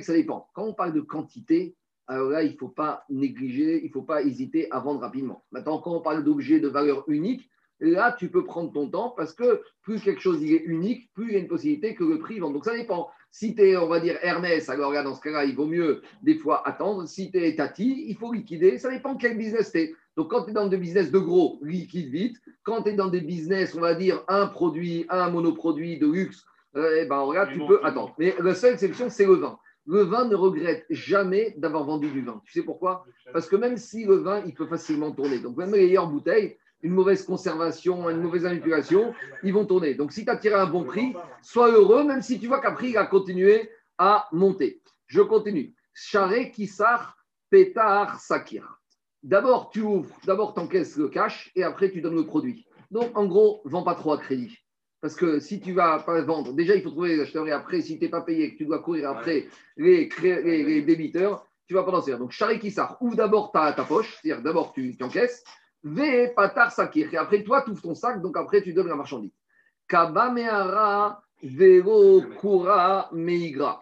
que ça dépend. Quand on parle de quantité, alors là, il ne faut pas négliger, il ne faut pas hésiter à vendre rapidement. Maintenant, quand on parle d'objets de valeur unique, là, tu peux prendre ton temps parce que plus quelque chose est unique, plus il y a une possibilité que le prix vende. Donc ça dépend. Si tu es, on va dire, Hermès, alors là, dans ce cas-là, il vaut mieux des fois attendre. Si tu es Tati, il faut liquider. Ça dépend quel business tu es. Donc, quand tu es dans des business de gros, liquide vite. Quand tu es dans des business, on va dire, un produit, un monoproduit de luxe, euh, eh ben, regarde, tu peux attendre. Mais la seule exception, c'est le vin. Le vin ne regrette jamais d'avoir vendu du vin. Tu sais pourquoi? Parce que même si le vin, il peut facilement tourner. Donc, même les meilleures bouteilles, une mauvaise conservation, une mauvaise manipulation, ils vont tourner. Donc, si tu as tiré un bon prix, sois heureux, même si tu vois qu'après, il a continué à monter. Je continue. Charé, Kissar, Pétar, Sakir. D'abord, tu ouvres, d'abord, tu encaisses le cash et après, tu donnes le produit. Donc, en gros, vends pas trop à crédit. Parce que si tu vas pas vendre, déjà, il faut trouver les acheteurs et après, si tu n'es pas payé, que tu dois courir après les, les, débiteurs, tu vas pas danser. Donc, Charé Kissar, ouvre d'abord ta, ta poche, c'est-à-dire d'abord, tu, encaisses. Ve patar sakir. Et après, toi, tu ouvres ton sac, donc après, tu donnes la marchandise. Kaba meara vero kura meigra.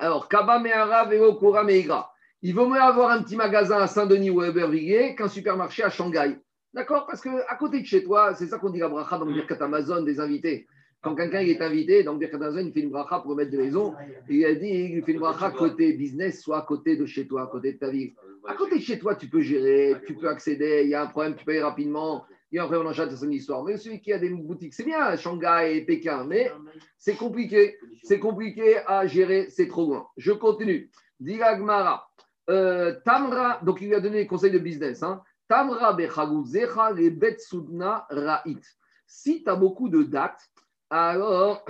Alors, kaba meara vero kura meigra. Il vaut mieux avoir un petit magasin à Saint-Denis ou à Ebervilliers qu'un supermarché à Shanghai. D'accord? Parce qu'à côté de chez toi, c'est ça qu'on dit la bracha dans le Birkat Amazon des invités. Quand quelqu'un est invité, dans le Birkat Amazon, il fait une bracha pour mettre de maison. il a dit il fait une bracha côté business, soit à côté de chez toi, à côté de ta vie. À côté de chez toi, tu peux gérer, tu peux accéder. Il y a un problème, tu payes rapidement. Et après, on enchaîne son histoire. Mais celui qui a des boutiques, c'est bien, Shanghai et Pékin, mais c'est compliqué. C'est compliqué à gérer, c'est trop loin. Je continue. Diragmara. Euh, Tamra, donc il lui a donné des conseils de business. Hein. Tamra le betsudna ra'it. Si tu as beaucoup de dates, alors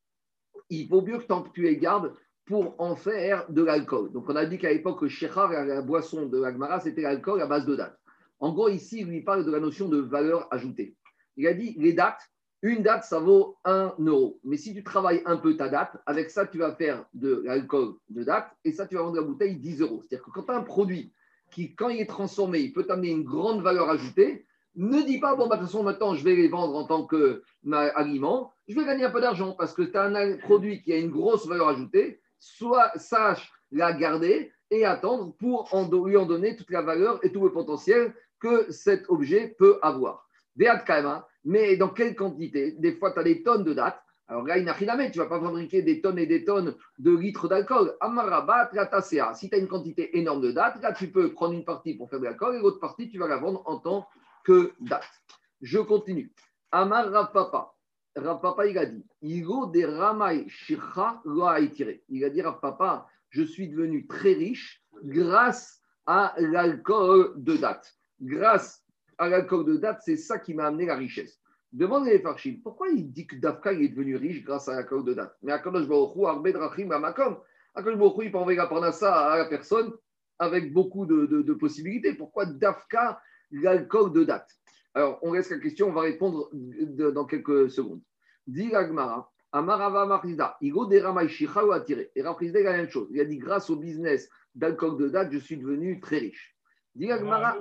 il vaut mieux que tu les gardes pour en faire de l'alcool. Donc on a dit qu'à l'époque, shechar, la boisson de l'agmara, c'était l'alcool à base de dates. En gros, ici, il lui parle de la notion de valeur ajoutée. Il a dit les dates, Une date, ça vaut 1 euro. Mais si tu travailles un peu ta date, avec ça, tu vas faire de l'alcool de date et ça, tu vas vendre la bouteille 10 euros. C'est-à-dire que quand tu as un produit qui, quand il est transformé, il peut t'amener une grande valeur ajoutée, ne dis pas, bon, bah, de toute façon, maintenant, je vais les vendre en tant qu'aliment, je vais gagner un peu d'argent parce que tu as un produit qui a une grosse valeur ajoutée, soit sache la garder et attendre pour lui en donner toute la valeur et tout le potentiel que cet objet peut avoir. Mais dans quelle quantité? Des fois, tu as des tonnes de dates. Alors là, tu ne vas pas fabriquer des tonnes et des tonnes de litres d'alcool. Amarabat, Si tu as une quantité énorme de dates, là, tu peux prendre une partie pour faire de l'alcool et l'autre partie, tu vas la vendre en tant que date. Je continue. Amar Rapapa. Rapapa, il a dit Igo de Shircha Il a dit Rapapa, je suis devenu très riche grâce à l'alcool de date. Grâce à l'alcool de date, c'est ça qui m'a amené la richesse. Demandez les Farshim, pourquoi il dit que Dafka est devenu riche grâce à l'alcool de date? Mais Akadosh Baruch Arbed Rachim Amakom. Akadosh Baruch il peut envoyer la parnassa à la personne avec beaucoup de, de, possibilités. Pourquoi Dafka, l'alcool de date? Alors, on reste la question, on va répondre dans quelques secondes. Dit Agmara, Amarava Marizda, Igo Deramai Shicha ou attiré. Et Rafrizda, a la même chose. Il a dit grâce au business d'alcool de date, je suis devenu très riche. Dit Agmara.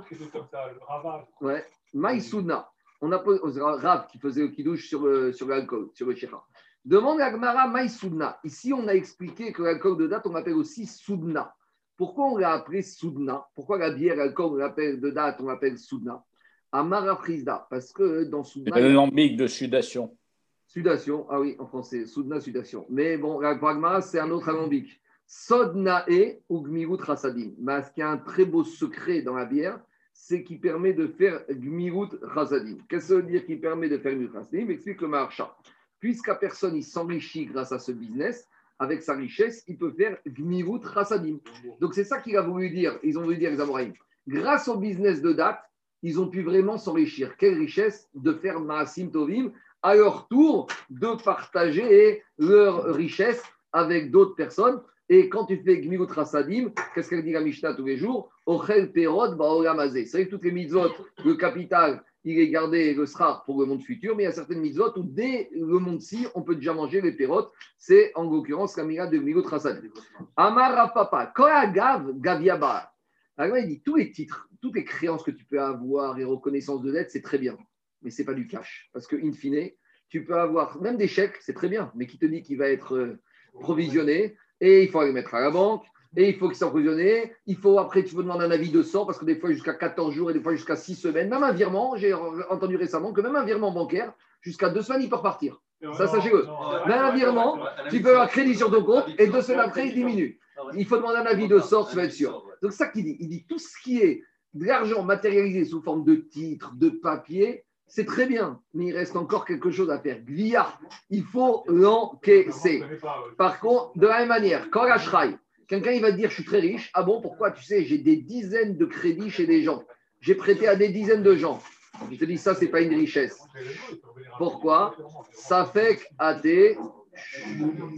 Ouais. Maïsouna. On a posé Rav qui faisait le kidouche sur, le, sur l'alcool, sur le Shicha. Demande Agmara Maïsouna. Ici, on a expliqué que l'alcool de date, on l'appelle aussi Soudna. Pourquoi on l'a appelé Soudna? Pourquoi la bière, l'alcool, on l'appelle de date, on l'appelle Soudna? Amara Frisda. Parce que dans Soudna. C'est lambic de sudation. Sudation, ah oui, en français, Soudna, sudation. Mais bon, la pragma, c'est un autre alambic. Sodnae ou Gmirut Rasadim. Ce qui a un très beau secret dans la bière, c'est qu'il permet de faire Gmirut Rasadim. Qu'est-ce que ça veut dire qu'il permet de faire Gmirut Rasadim Explique le marcha. Puisqu'à personne il s'enrichit grâce à ce business, avec sa richesse, il peut faire Gmirut Rasadim. Donc c'est ça qu'il a voulu dire. Ils ont voulu dire, les Amoraïm. Grâce au business de date, ils ont pu vraiment s'enrichir. Quelle richesse de faire Maasim Tovim à leur tour de partager leur richesse avec d'autres personnes. Et quand tu fais Gmilut Rasadim, qu'est-ce qu'elle dit la Mishnah tous les jours Ochel Perod Baolamazé. C'est vrai que toutes les mitzvot, le capital, il est gardé le sera pour le monde futur, mais il y a certaines mitzvot où dès le monde-ci, on peut déjà manger les pérotes. C'est en l'occurrence la mira de Gmilut Rasadim. Amar Papa, Koagav Gaviaba. Alors il dit tous les titres, toutes les créances que tu peux avoir et reconnaissance de dette, c'est très bien mais ce n'est pas du cash. Parce que, in fine, tu peux avoir même des chèques, c'est très bien, mais qui te dit qu'il va être euh, provisionné et il faut aller mettre à la banque et il faut qu'il soit provisionné. Il faut après, tu peux demander un avis de sort parce que des fois jusqu'à 14 jours et des fois jusqu'à 6 semaines, même un virement, j'ai entendu récemment que même un virement bancaire, jusqu'à deux semaines, il peut repartir. Ça, sachez-le. Même un virement, tu peux avoir crédit sur ton compte et deux semaines après, il diminue. Il faut demander un avis de sort, tu vas être sûr. Donc, ça qu'il dit. Il dit tout ce qui est de l'argent matérialisé sous forme de titres, de papier, c'est très bien, mais il reste encore quelque chose à faire. Glia, il faut l'encaisser. Par contre, de la même manière, quand quelqu'un il va te dire je suis très riche, ah bon, pourquoi Tu sais, j'ai des dizaines de crédits chez des gens. J'ai prêté à des dizaines de gens. Je te dis, ça, c'est pas une richesse. Pourquoi? Ça fait athée,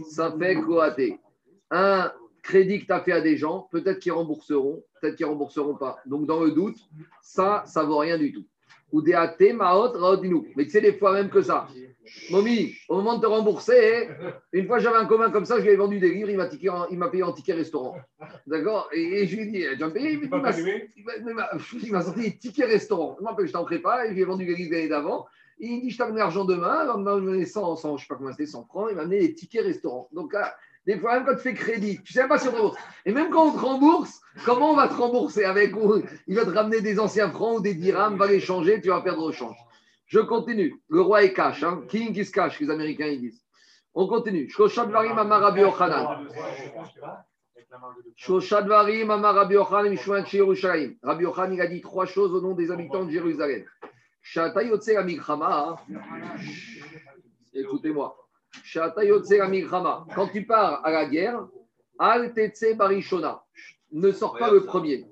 ça fait athée. Un crédit que tu as fait à des gens, peut-être qu'ils rembourseront, peut-être qu'ils rembourseront pas. Donc, dans le doute, ça, ça vaut rien du tout ou des athées, maot, Mais tu sais, des fois même que ça. Momi, au moment de te rembourser, une fois j'avais un commun comme ça, je lui ai vendu des livres, il m'a payé en ticket restaurant. D'accord? Et, je lui ai dit, tu vas payé Il m'a sorti des tickets restaurant. Moi, je t'en pas, et je lui ai vendu les livres l'année d'avant. Il dit, je t'amène l'argent demain. Il m'a donné 100, 100, je sais pas comment c'était, 100 francs. Il m'a amené des tickets restaurant. Donc, des fois, même quand tu fais crédit, tu ne sais pas si on te rembourse. Et même quand on te rembourse, comment on va te rembourser avec Il va te ramener des anciens francs ou des dirhams, va les changer, tu vas perdre au change. Je continue. Le roi est cash. Hein. King is cash, les Américains ils disent. On continue. Shoshadvarim Amar Rabbi Yochanan. Shoshadvarim Amar Rabbi Yochanan Mishwan Yerushalayim. Rabbi Yochanan, il a dit trois choses au nom des habitants de Jérusalem. Shatayotse Amikrama. Écoutez-moi. Quand tu pars à la guerre, Al Barishona, ne sors pas le premier.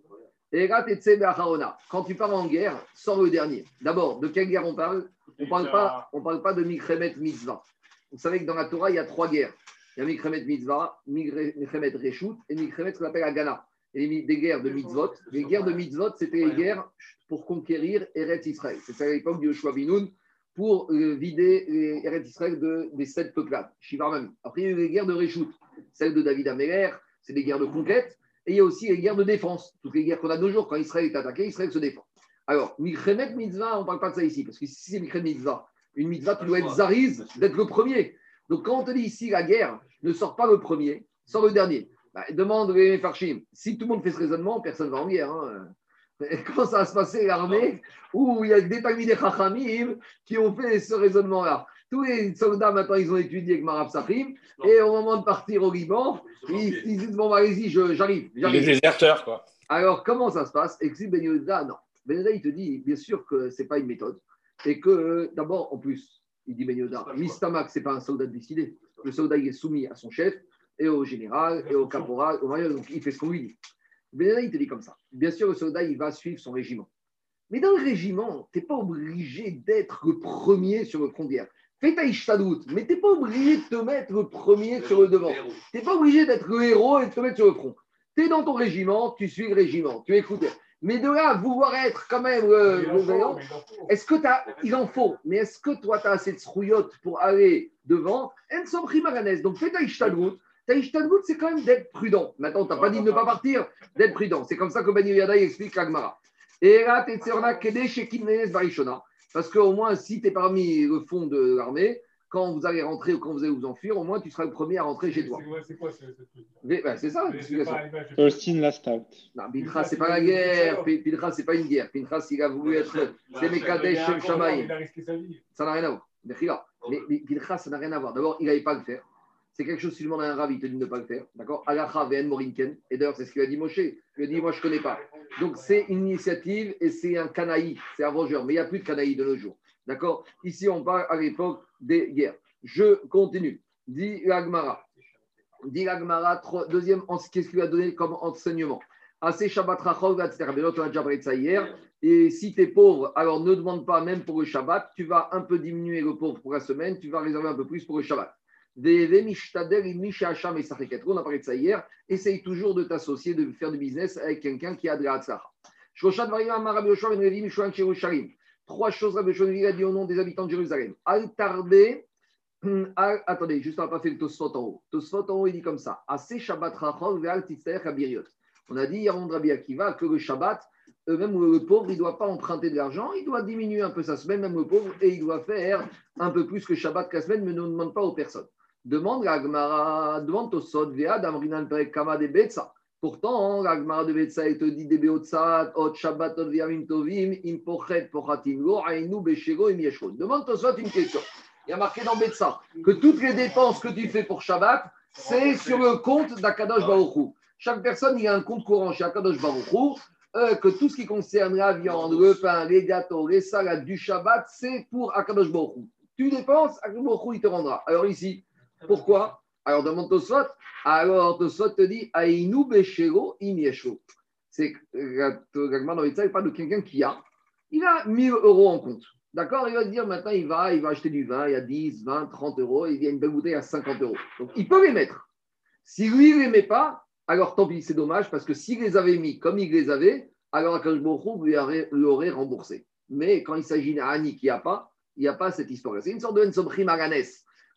Quand tu pars en guerre, sors le dernier. D'abord, de quelle guerre on parle? On ne parle pas, parle pas de Mikremet Mitzvah. Vous savez que dans la Torah, il y a trois guerres. Il y a Mikremet Mitzvah, Mikremet Reshut et Mikremet qu'on appelle Agana. Et des guerres de Mitzvot. Les guerres de Mitzvot, c'était les guerres pour conquérir Eretz Israël. C'était à l'époque du Yoshua Binoun pour euh, vider les Eretz Israël de, des sept peuplades, Shivar Après, il y a eu les guerres de Réchout, celle de David Améler, c'est des guerres de conquête, et il y a aussi les guerres de défense, toutes les guerres qu'on a de nos jours, quand Israël est attaqué, Israël se défend. Alors, Milchemet Mitzvah, on ne parle pas de ça ici, parce que si c'est Milchemet Mitzvah, une Mitzvah, tu dois être Zariz, d'être le premier. Donc, quand on te dit ici la guerre ne sort pas le premier, sort le dernier. Bah, demande les Farshim. Si tout le monde fait ce raisonnement, personne ne va en guerre. Hein. Comment ça va se passer l'armée où il y a des des Chachamim qui ont fait ce raisonnement-là tous les soldats, maintenant, ils ont étudié avec Marab Sahim. Et au moment de partir au Liban, ils, disent Bon, bah, allez-y, j'arrive. Les déserteurs, quoi. Alors, comment ça se passe? Explique Ben non. Ben il te dit Bien sûr que ce n'est pas une méthode. Et que, d'abord, en plus, il dit Ben Yehuda, Mistamak, ce n'est pas un soldat décidé. Le soldat, il est soumis à son chef, et au général, et au caporal, au maillot, donc il fait ce qu'on lui dit. Ben il te dit comme ça. Bien sûr, le soldat, il va suivre son régiment. Mais dans le régiment, tu n'es pas obligé d'être le premier sur le front de guerre. Fais ta ishtadout, mais tu n'es pas obligé de te mettre le premier sur le devant. Tu n'es pas obligé d'être le héros et de te mettre sur le front. Tu es dans ton régiment, tu suis le régiment, tu écoutes. Mais de là, vouloir être quand même le, est-ce que tu as, il en faut, mais est-ce que toi, tu as assez de srouillotte pour aller devant? Donc fais ta. Ta ishtadgout, c'est quand même d'être prudent. Maintenant, tu n'as pas dit de ne pas partir, d'être prudent. C'est comme ça que Bani Yada explique l'Agmara. Et là, tu es parce qu'au moins, si tu es parmi le fond de l'armée, quand vous allez rentrer ou quand vous allez vous enfuir, au moins tu seras le premier à rentrer chez toi. C'est quoi ce truc ben, C'est ça. Austin last out. Non, Pinchas, c'est pas la guerre. Pinchas, c'est pas une guerre. Pinchas, il a voulu être. C'est Mekadesh Shem Shamaï. Ça n'a rien à voir. Mais Pinchas, ça n'a rien à voir. D'abord, il n'allait pas le faire. C'est quelque chose, si tu demandes à un ravi, de ne pas le faire. D'accord? Alacha Ven Morinken. Et d'ailleurs, c'est ce qu'il a dit Moshe. Il a dit Moi, je ne connais pas. Donc, c'est une initiative et c'est un canaï. C'est un vengeur. Mais il n'y a plus de canaï de nos jours. D'accord? Ici, on parle à l'époque des guerres. Je continue. Dit l'Agmara. Dit l'Agmara, deuxième, qu'est-ce qu'il lui a donné comme enseignement? Assez Shabbat Rachov, etc. on a déjà parlé de ça hier. Et si tu es pauvre, alors ne demande pas même pour le Shabbat. Tu vas un peu diminuer le pauvre pour la semaine. Tu vas réserver un peu plus pour le Shabbat. On a parlé de ça hier. Essaye toujours de t'associer, de faire du business avec quelqu'un qui a de la Trois choses, Rabbi Shonvi a dit au nom des habitants de Jérusalem. Al tarbe, attendez, juste on n'a pas fait le Tosfot en haut. Tosfot en haut, il dit comme ça. Assez Shabbat rachol ve'al. On a dit, Yaron Rabbi Akiva, que le Shabbat, même le pauvre, il ne doit pas emprunter de l'argent, il doit diminuer un peu sa semaine, même le pauvre, et il doit faire un peu plus que Shabbat la semaine, mais ne demande pas aux personnes. Demande la Gemara, demande Tosfot, ve'ad amrinan perek kama de betsa. Pourtant, la Gemara de Betsa, te dit Ot Shabbat, Ot Viamim Tovim, Impochet, Pochatim, Lo, Ainu, Beshego, Im Yeshon. Demande toi une question. Il y a marqué dans Betsa que toutes les dépenses que tu fais pour Shabbat, c'est sur le compte d'Akadosh Baruchou. Chaque personne, il a un compte courant chez Akadosh Baruchou, euh, que tout ce qui concerne la viande, le pain, les gâteaux, les salades du Shabbat, c'est pour Akadosh Baruchou. Tu dépenses, Akadosh Baruchou, il te rendra. Alors ici, pourquoi? Alors demande Tosfot. Alors Tosfot te dit Aïnou Beshero Imiesho. C'est la il parle de quelqu'un qui a, il a 1000 euros en compte. D'accord? Il va dire maintenant, il va, il va acheter du vin, il y a 10, 20, 30 euros, il y a une belle bouteille à 50 euros. Donc il peut les mettre. Si lui, il ne les met pas, alors tant pis, c'est dommage, parce que s'il les avait mis comme il les avait, alors Akash lui l'aurait remboursé. Mais quand il s'agit d'un qui a pas, il n'y a pas cette histoire. C'est une sorte de Maganes.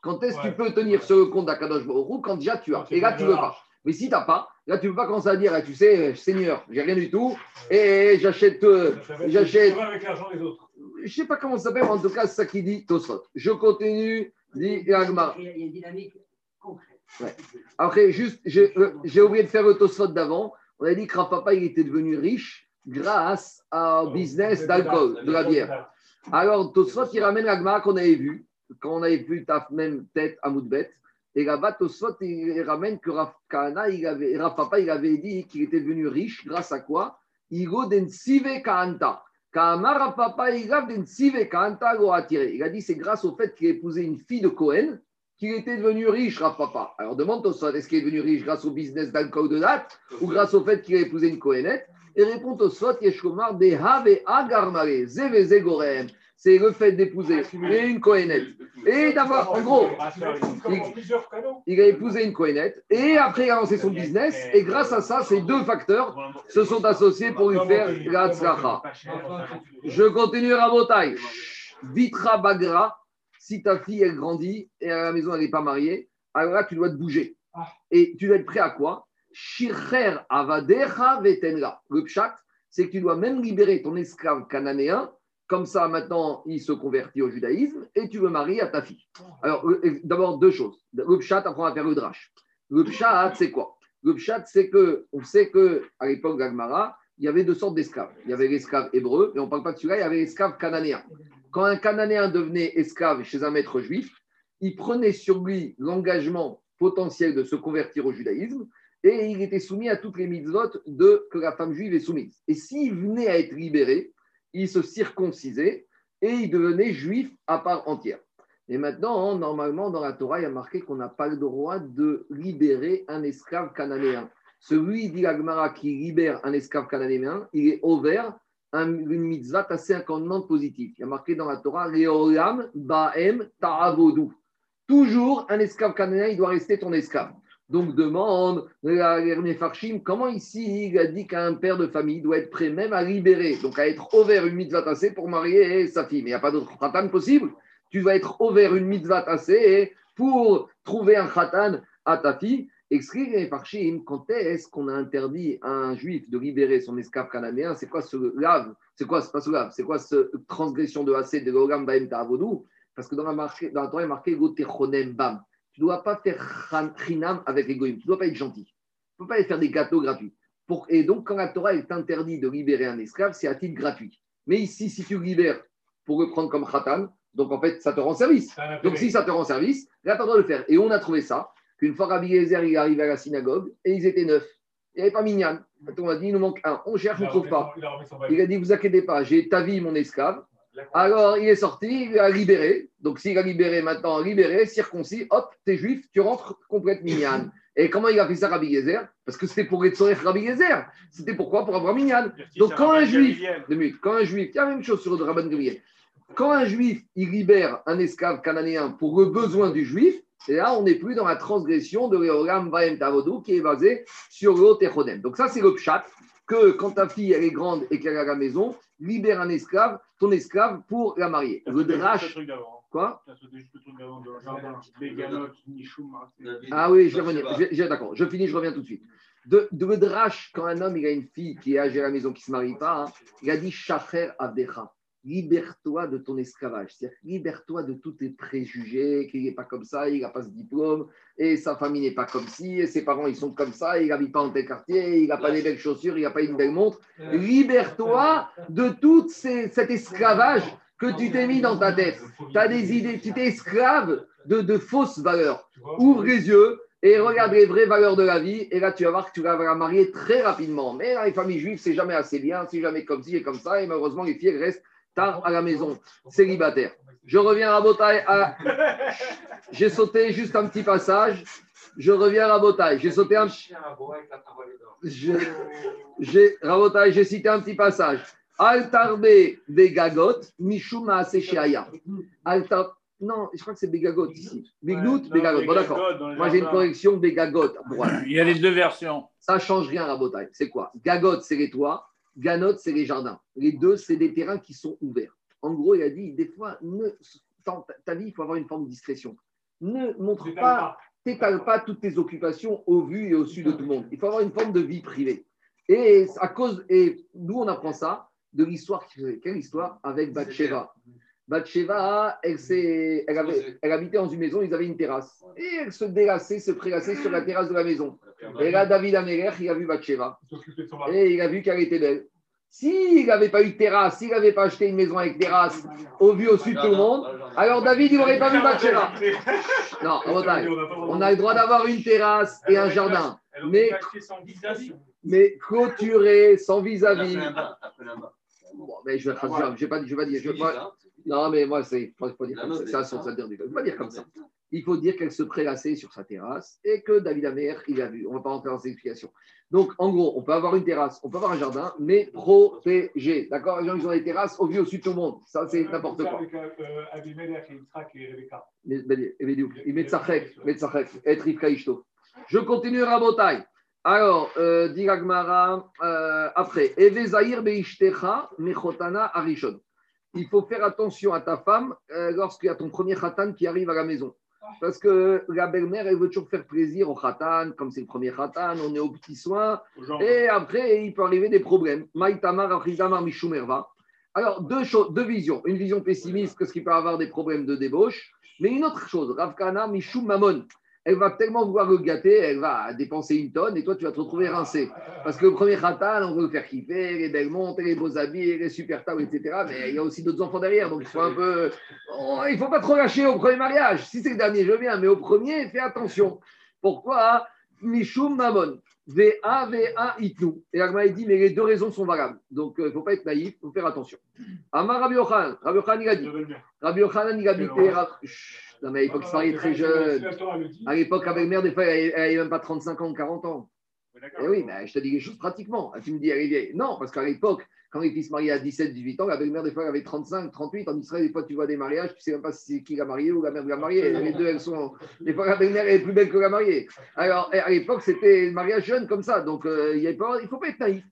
Quand est-ce que tu peux tenir sur le compte d'Akadosh Baruch Quand déjà tu as. Et là, tu ne veux pas. Mais si tu n'as pas, là, tu ne peux pas commencer à dire, eh, tu sais, Seigneur, j'ai rien du tout, et j'achète. Euh, j'achète. avec l'argent des autres. Je ne sais pas comment ça s'appelle, en tout cas, c'est ça qui dit Tosfot. Je continue, dit Agmar. Il y a une dynamique concrète. Après, juste, euh, j'ai oublié de faire le Tosfot d'avant. On a dit que Papa, il était devenu riche grâce au business d'alcool, de la bière. Alors, Tosfot, il ramène l'Agmar qu'on avait vu quand on avait vu ta même tête à Moudbet, et là-bas, Tosfot, il ramène que Rav Kahana, il avait, Rav Papa, il avait dit qu'il était devenu riche grâce à quoi? Il a dit c'est grâce au fait qu'il a épousé une fille de Cohen qu'il était devenu riche, Rav Papa. Alors demande Tosfot, est-ce qu'il est devenu riche grâce au business d'alcool de date ou grâce au fait qu'il a épousé une Cohenette Et répond Tosfot, Yeshkomar, de Have Agarmare, Zeve Zegorem c'est le fait d'épouser une Kohénette et d'avoir, en gros, il, a épousé une Kohénette et après il a lancé son business et grâce à ça, ces deux facteurs se sont associés pour lui faire la tzlacha. Je continue à Rabotai. Vitra Bagra, si ta fille, elle grandit et à la maison, elle n'est pas mariée, alors là, tu dois te bouger. Ah. Et tu dois être prêt à quoi? Shircher avadecha vetenla. Le pshat, c'est que tu dois même libérer ton esclave cananéen. Comme ça, maintenant, il se convertit au judaïsme et tu veux marier à ta fille. Alors, euh, d'abord, deux choses. Le on va faire le drash. Le c'est quoi? Le c'est que, on sait qu'à l'époque d'Agmara, il y avait deux sortes d'esclaves. Il y avait l'esclave hébreu, mais on ne parle pas de celui-là, il y avait l'esclave cananéen. Quand un cananéen devenait esclave chez un maître juif, il prenait sur lui l'engagement potentiel de se convertir au judaïsme et il était soumis à toutes les mitzvot de, que la femme juive est soumise. Et s'il venait à être libéré, il se circoncisait et il devenait juif à part entière. Et maintenant, normalement, dans la Torah, il y a marqué qu'on n'a pas le droit de libérer un esclave cananéen. Celui, dit Agmara, qui libère un esclave cananéen, il est ouvert une mitzvah assez un commandement positif. Il y a marqué dans la Torah, Leolam Baem Ta'avodu. Toujours, un esclave cananéen, il doit rester ton esclave. Donc demande à Farshim, comment ici il a dit qu'un père de famille doit être prêt même à libérer, donc à être ouvert une mitzvah tassée pour marier sa fille. Mais il n'y a pas d'autre khatan possible. Tu vas être ouvert une mitzvah tassée pour trouver un khatan à ta fille. Explique Farshim, quand est-ce qu'on a interdit à un juif de libérer son esclave cananéen? C'est quoi ce lave? C'est quoi, ce pas ce lave C'est quoi cette transgression de assez de l'ogam baem ta'avodou? Parce que dans la, dans la Torah, il est marqué bam. Tu ne dois pas faire chinam avec les. Tu ne dois pas être gentil. Tu ne peux pas aller faire des gâteaux gratuits. Pour, et donc, quand la Torah est interdit de libérer un esclave, c'est à titre gratuit. Mais ici, si tu libères pour le prendre comme khatan, donc en fait, ça te rend service. Donc si ça te rend service, là, tu as le droit de le faire. Et on a trouvé ça, qu'une fois Rabbi Yezer, il est arrivé à la synagogue et ils étaient neuf. Il n'y avait pas Minyan. On a dit, il nous manque un. On cherche, on ne trouve pas. Il a dit, vous inquiétez pas, j'ai ta vie, mon esclave. Alors, il est sorti, il a libéré. Donc, s'il a libéré maintenant, libéré, circoncis, hop, t'es juif, tu rentres complète minyan. Et comment il a fait ça, Rabbi Gezer Parce que c'était pour être Rabbi Gezer. C'était pourquoi? Pour avoir minyan. Donc, quand un juif, quand un juif, il y a la même chose sur le Rabban Quand un juif, il libère un esclave cananéen pour le besoin du juif, et là, on n'est plus dans la transgression de l'Eolam Vaem Tavodou qui est basé sur le Donc, ça, c'est le pshat que quand ta fille, elle est grande et qu'elle est à la maison, libère un esclave, ton esclave, pour la marier. Le drash. Quoi Ah oui, je vais revenir. D'accord, je finis, je reviens tout de suite. De, de le drash, quand un homme il a une fille qui est âgée à la maison, qui ne se marie pas, hein, il a dit Shacher Abdecha libère-toi de ton esclavage. C'est-à-dire, libère-toi de tous tes préjugés, qu'il n'est pas comme ça, il n'a pas ce diplôme, et sa famille n'est pas comme ci, et ses parents, ils sont comme ça, il n'habite pas en tel quartier, il n'a pas des belles chaussures, il n'a pas une belle montre. Libère-toi de tout cet esclavage que tu t'es mis dans ta tête. Tu des idées, tu t'es esclave de, de fausses valeurs. Ouvre les yeux, et regarde les vraies valeurs de la vie, et là tu vas voir que tu vas la marier très rapidement. Mais dans les familles juives, c'est jamais assez bien, c'est jamais comme ci et comme ça, et malheureusement les filles restent tard à la maison, célibataire. Je reviens à Botaï. À... J'ai sauté juste un petit passage. Je reviens à Botaï. J'ai sauté un. J'ai j'ai cité un petit passage. Altarbe Begagot, Mishuma Secheaya. Altar. Non, je crois que c'est Begagot ici. Bignout, Begagot. Bon, d'accord. Moi, j'ai une correction Begagot Il y a les deux versions. Ça ne change rien à Botaï. C'est quoi? Gagot, c'est les toits. Ganot, c'est les jardins. Les deux, c'est des terrains qui sont ouverts. En gros, il a dit, des fois, ne, ta vie, il faut avoir une forme de discrétion. Ne montre pas, t'étale pas toutes tes occupations au vu et au su de tout le monde. Il faut avoir une forme de vie privée. Et à cause, et d'où on apprend ça? De l'histoire, quelle histoire? Avec Bathsheba. Bathsheba, elle, elle, elle, habitait dans une maison, ils avaient une terrasse. Et elle se délassait, se prélassait sur la terrasse de la maison. Et là, David Améler, il a vu Bathsheba. Et il a vu qu'elle était belle. S'il n'avait pas eu de terrasse, s'il n'avait pas acheté une maison avec terrasse au vu au sud de tout le monde, alors David, il n'aurait pas vu Bathsheba. Non, on a le droit d'avoir une terrasse et un jardin. Mais, mais clôturé, sans vis-à-vis. Bon, mais je vais, je vais pas, je vais pas dire. Je, moi, non, mais moi, c'est pas, pas dire comme ça. Ça, ça, dire, pas dire comme ça. Il faut dire qu'elle se prélassait sur sa terrasse et que David Amer, il a vu. On ne va pas rentrer dans ces explications. Donc, en gros, on peut avoir une terrasse, on peut avoir un jardin, mais protégé. D'accord? Les gens, ils ont des terrasses au vu au sud tout le monde. Ça, c'est n'importe quoi. Avec euh, Abimelech et Yitzhak et Rebecca. Il met Tsachek, être Rivka Ishto. Je continue à Rabotai. Alors, euh, dit euh, après, Eve Zahir Beishtecha Mechotana Arishon. Il faut faire attention à ta femme euh, lorsqu'il y a ton premier khatan qui arrive à la maison. Parce que la belle-mère, elle veut toujours faire plaisir au khatan, comme c'est le premier khatan, on est aux petits soins. Et après, il peut arriver des problèmes. Alors, deux, choses, deux visions. Une vision pessimiste, parce qu'il peut avoir des problèmes de débauche. Mais une autre chose, Ravkana, Mishum Mamon elle va tellement vouloir le gâter, elle va dépenser une tonne et toi, tu vas te retrouver rincé. Parce que le premier khatan, on veut le faire kiffer, les belles montres, les beaux habits, les super tables, etc. Mais il y a aussi d'autres enfants derrière, donc il faut un peu. Oh, il ne faut pas trop lâcher au premier mariage. Si c'est le dernier, je viens, mais au premier, fais attention. Pourquoi? Mishum Mamon. VA, VA, Itnu. Et Agma dit, mais les deux raisons sont valables. Donc, il euh, ne faut pas être naïf, il faut faire attention. Amar Rabbi Yochan, Rabbi Yochan, il a dit. Rabbi Yochan, il a dit. Non, mais à l'époque, il très jeune. À l'époque, avec mère, des fois, elle n'avait même pas 35 ans, 40 ans. Et eh oui, mais je te dis les choses pratiquement. Tu me dis, elle est vieille. Non, parce qu'à l'époque, quand les filles se mariaient à 17, 18 ans, la belle-mère, des fois, elle avait 35, 38. En Israël, des fois, tu vois des mariages, tu ne sais même pas si c'est qui l'a marié ou la mère de la mariée. Les deux, elles sont. Des fois, la belle-mère, est plus belle que la mariée. Alors, à l'époque, c'était un mariage jeune comme ça. Donc, euh, il ne faut pas être naïf.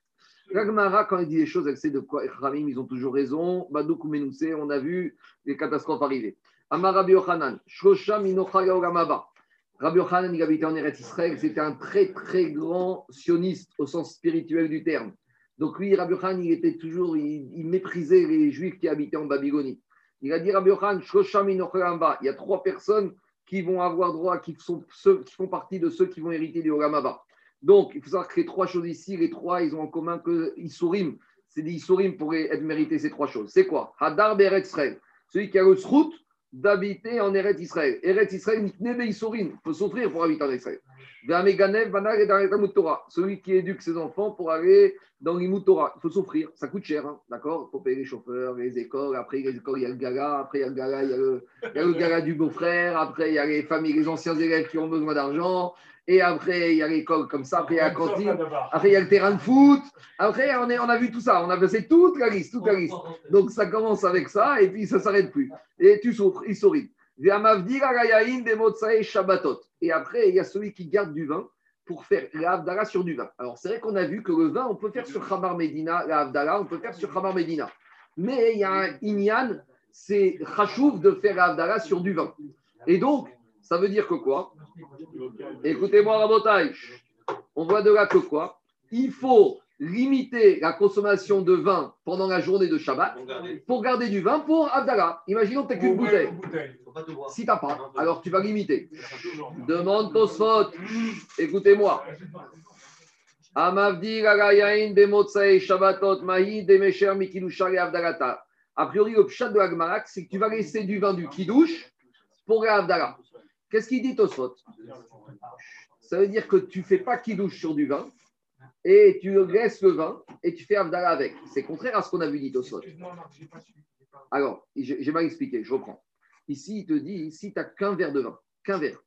Ragmara, quand il dit des choses, elle sait de quoi. Ramim, ils ont toujours raison. Badouk on a vu les catastrophes arriver. Amar Rabbi Yochanan, Shosha Rabbi Yochanan, il habitait en Eretz Israël, c'était un très très grand sioniste au sens spirituel du terme. Donc lui, Rabbi Yochanan, il était toujours, il, méprisait les juifs qui habitaient en Babylonie. Il a dit Rabbi Yochanan, Shosha il y a trois personnes qui vont avoir droit, qui, sont qui font partie de ceux qui vont hériter du Ogamaba. Donc, il faut savoir que les trois choses ici, les trois, ils ont en commun que Isurim. C'est des Isurim pourraient être mérités ces trois choses. C'est quoi? Hadar Beretz celui qui a le route d'habiter en Eretz Israël. Eretz Israël, il faut souffrir pour habiter en Israël. Celui qui éduque ses enfants pour aller dans l'Imoutora, il faut souffrir, ça coûte cher, hein, d'accord? Il faut payer les chauffeurs, les écoles, après les écoles, il y a le gala, après il y a le gala, il y a le, il y a le gala du beau-frère, après il y a les familles, les anciens élèves qui ont besoin d'argent, et après, il y a l'école comme ça, après, il y a la cantine, après, il y a le terrain de foot. Après, on, est, on a vu tout ça, on a passé toute la liste, toute la liste. Donc, ça commence avec ça, et puis ça ne s'arrête plus. Et tu souffres, il sourit. Et après, il y a celui qui garde du vin pour faire l'Avdala sur du vin. Alors, c'est vrai qu'on a vu que le vin, on peut faire sur Khamar Medina, l'Avdala, on peut faire sur Khamar Medina. Mais il y a un Inyan, c'est Chachouf de faire l'Avdala sur du vin. Et donc, ça veut dire que quoi? Écoutez-moi, Rabotai. On voit de là que quoi? Il faut limiter la consommation de vin pendant la journée de Shabbat pour garder du vin pour Abdallah. Imaginons que tu n'as qu'une bouteille. Si tu n'as pas, alors tu vas limiter. Demande Tosfot. Écoutez-moi. Amavdi Shabbatot Mahi Demesher A priori, le pshat de la c'est que tu vas laisser du vin du Kiddush pour Abdallah. Qu'est-ce qu'il dit Tosfot? Ça veut dire que tu ne fais pas douche sur du vin et tu laisses le vin et tu fais Avdala avec. C'est contraire à ce qu'on a vu dit Tosfot. Alors, j'ai mal expliqué, je reprends. Ici, il te dit si tu n'as qu'un verre de vin, qu'un verre,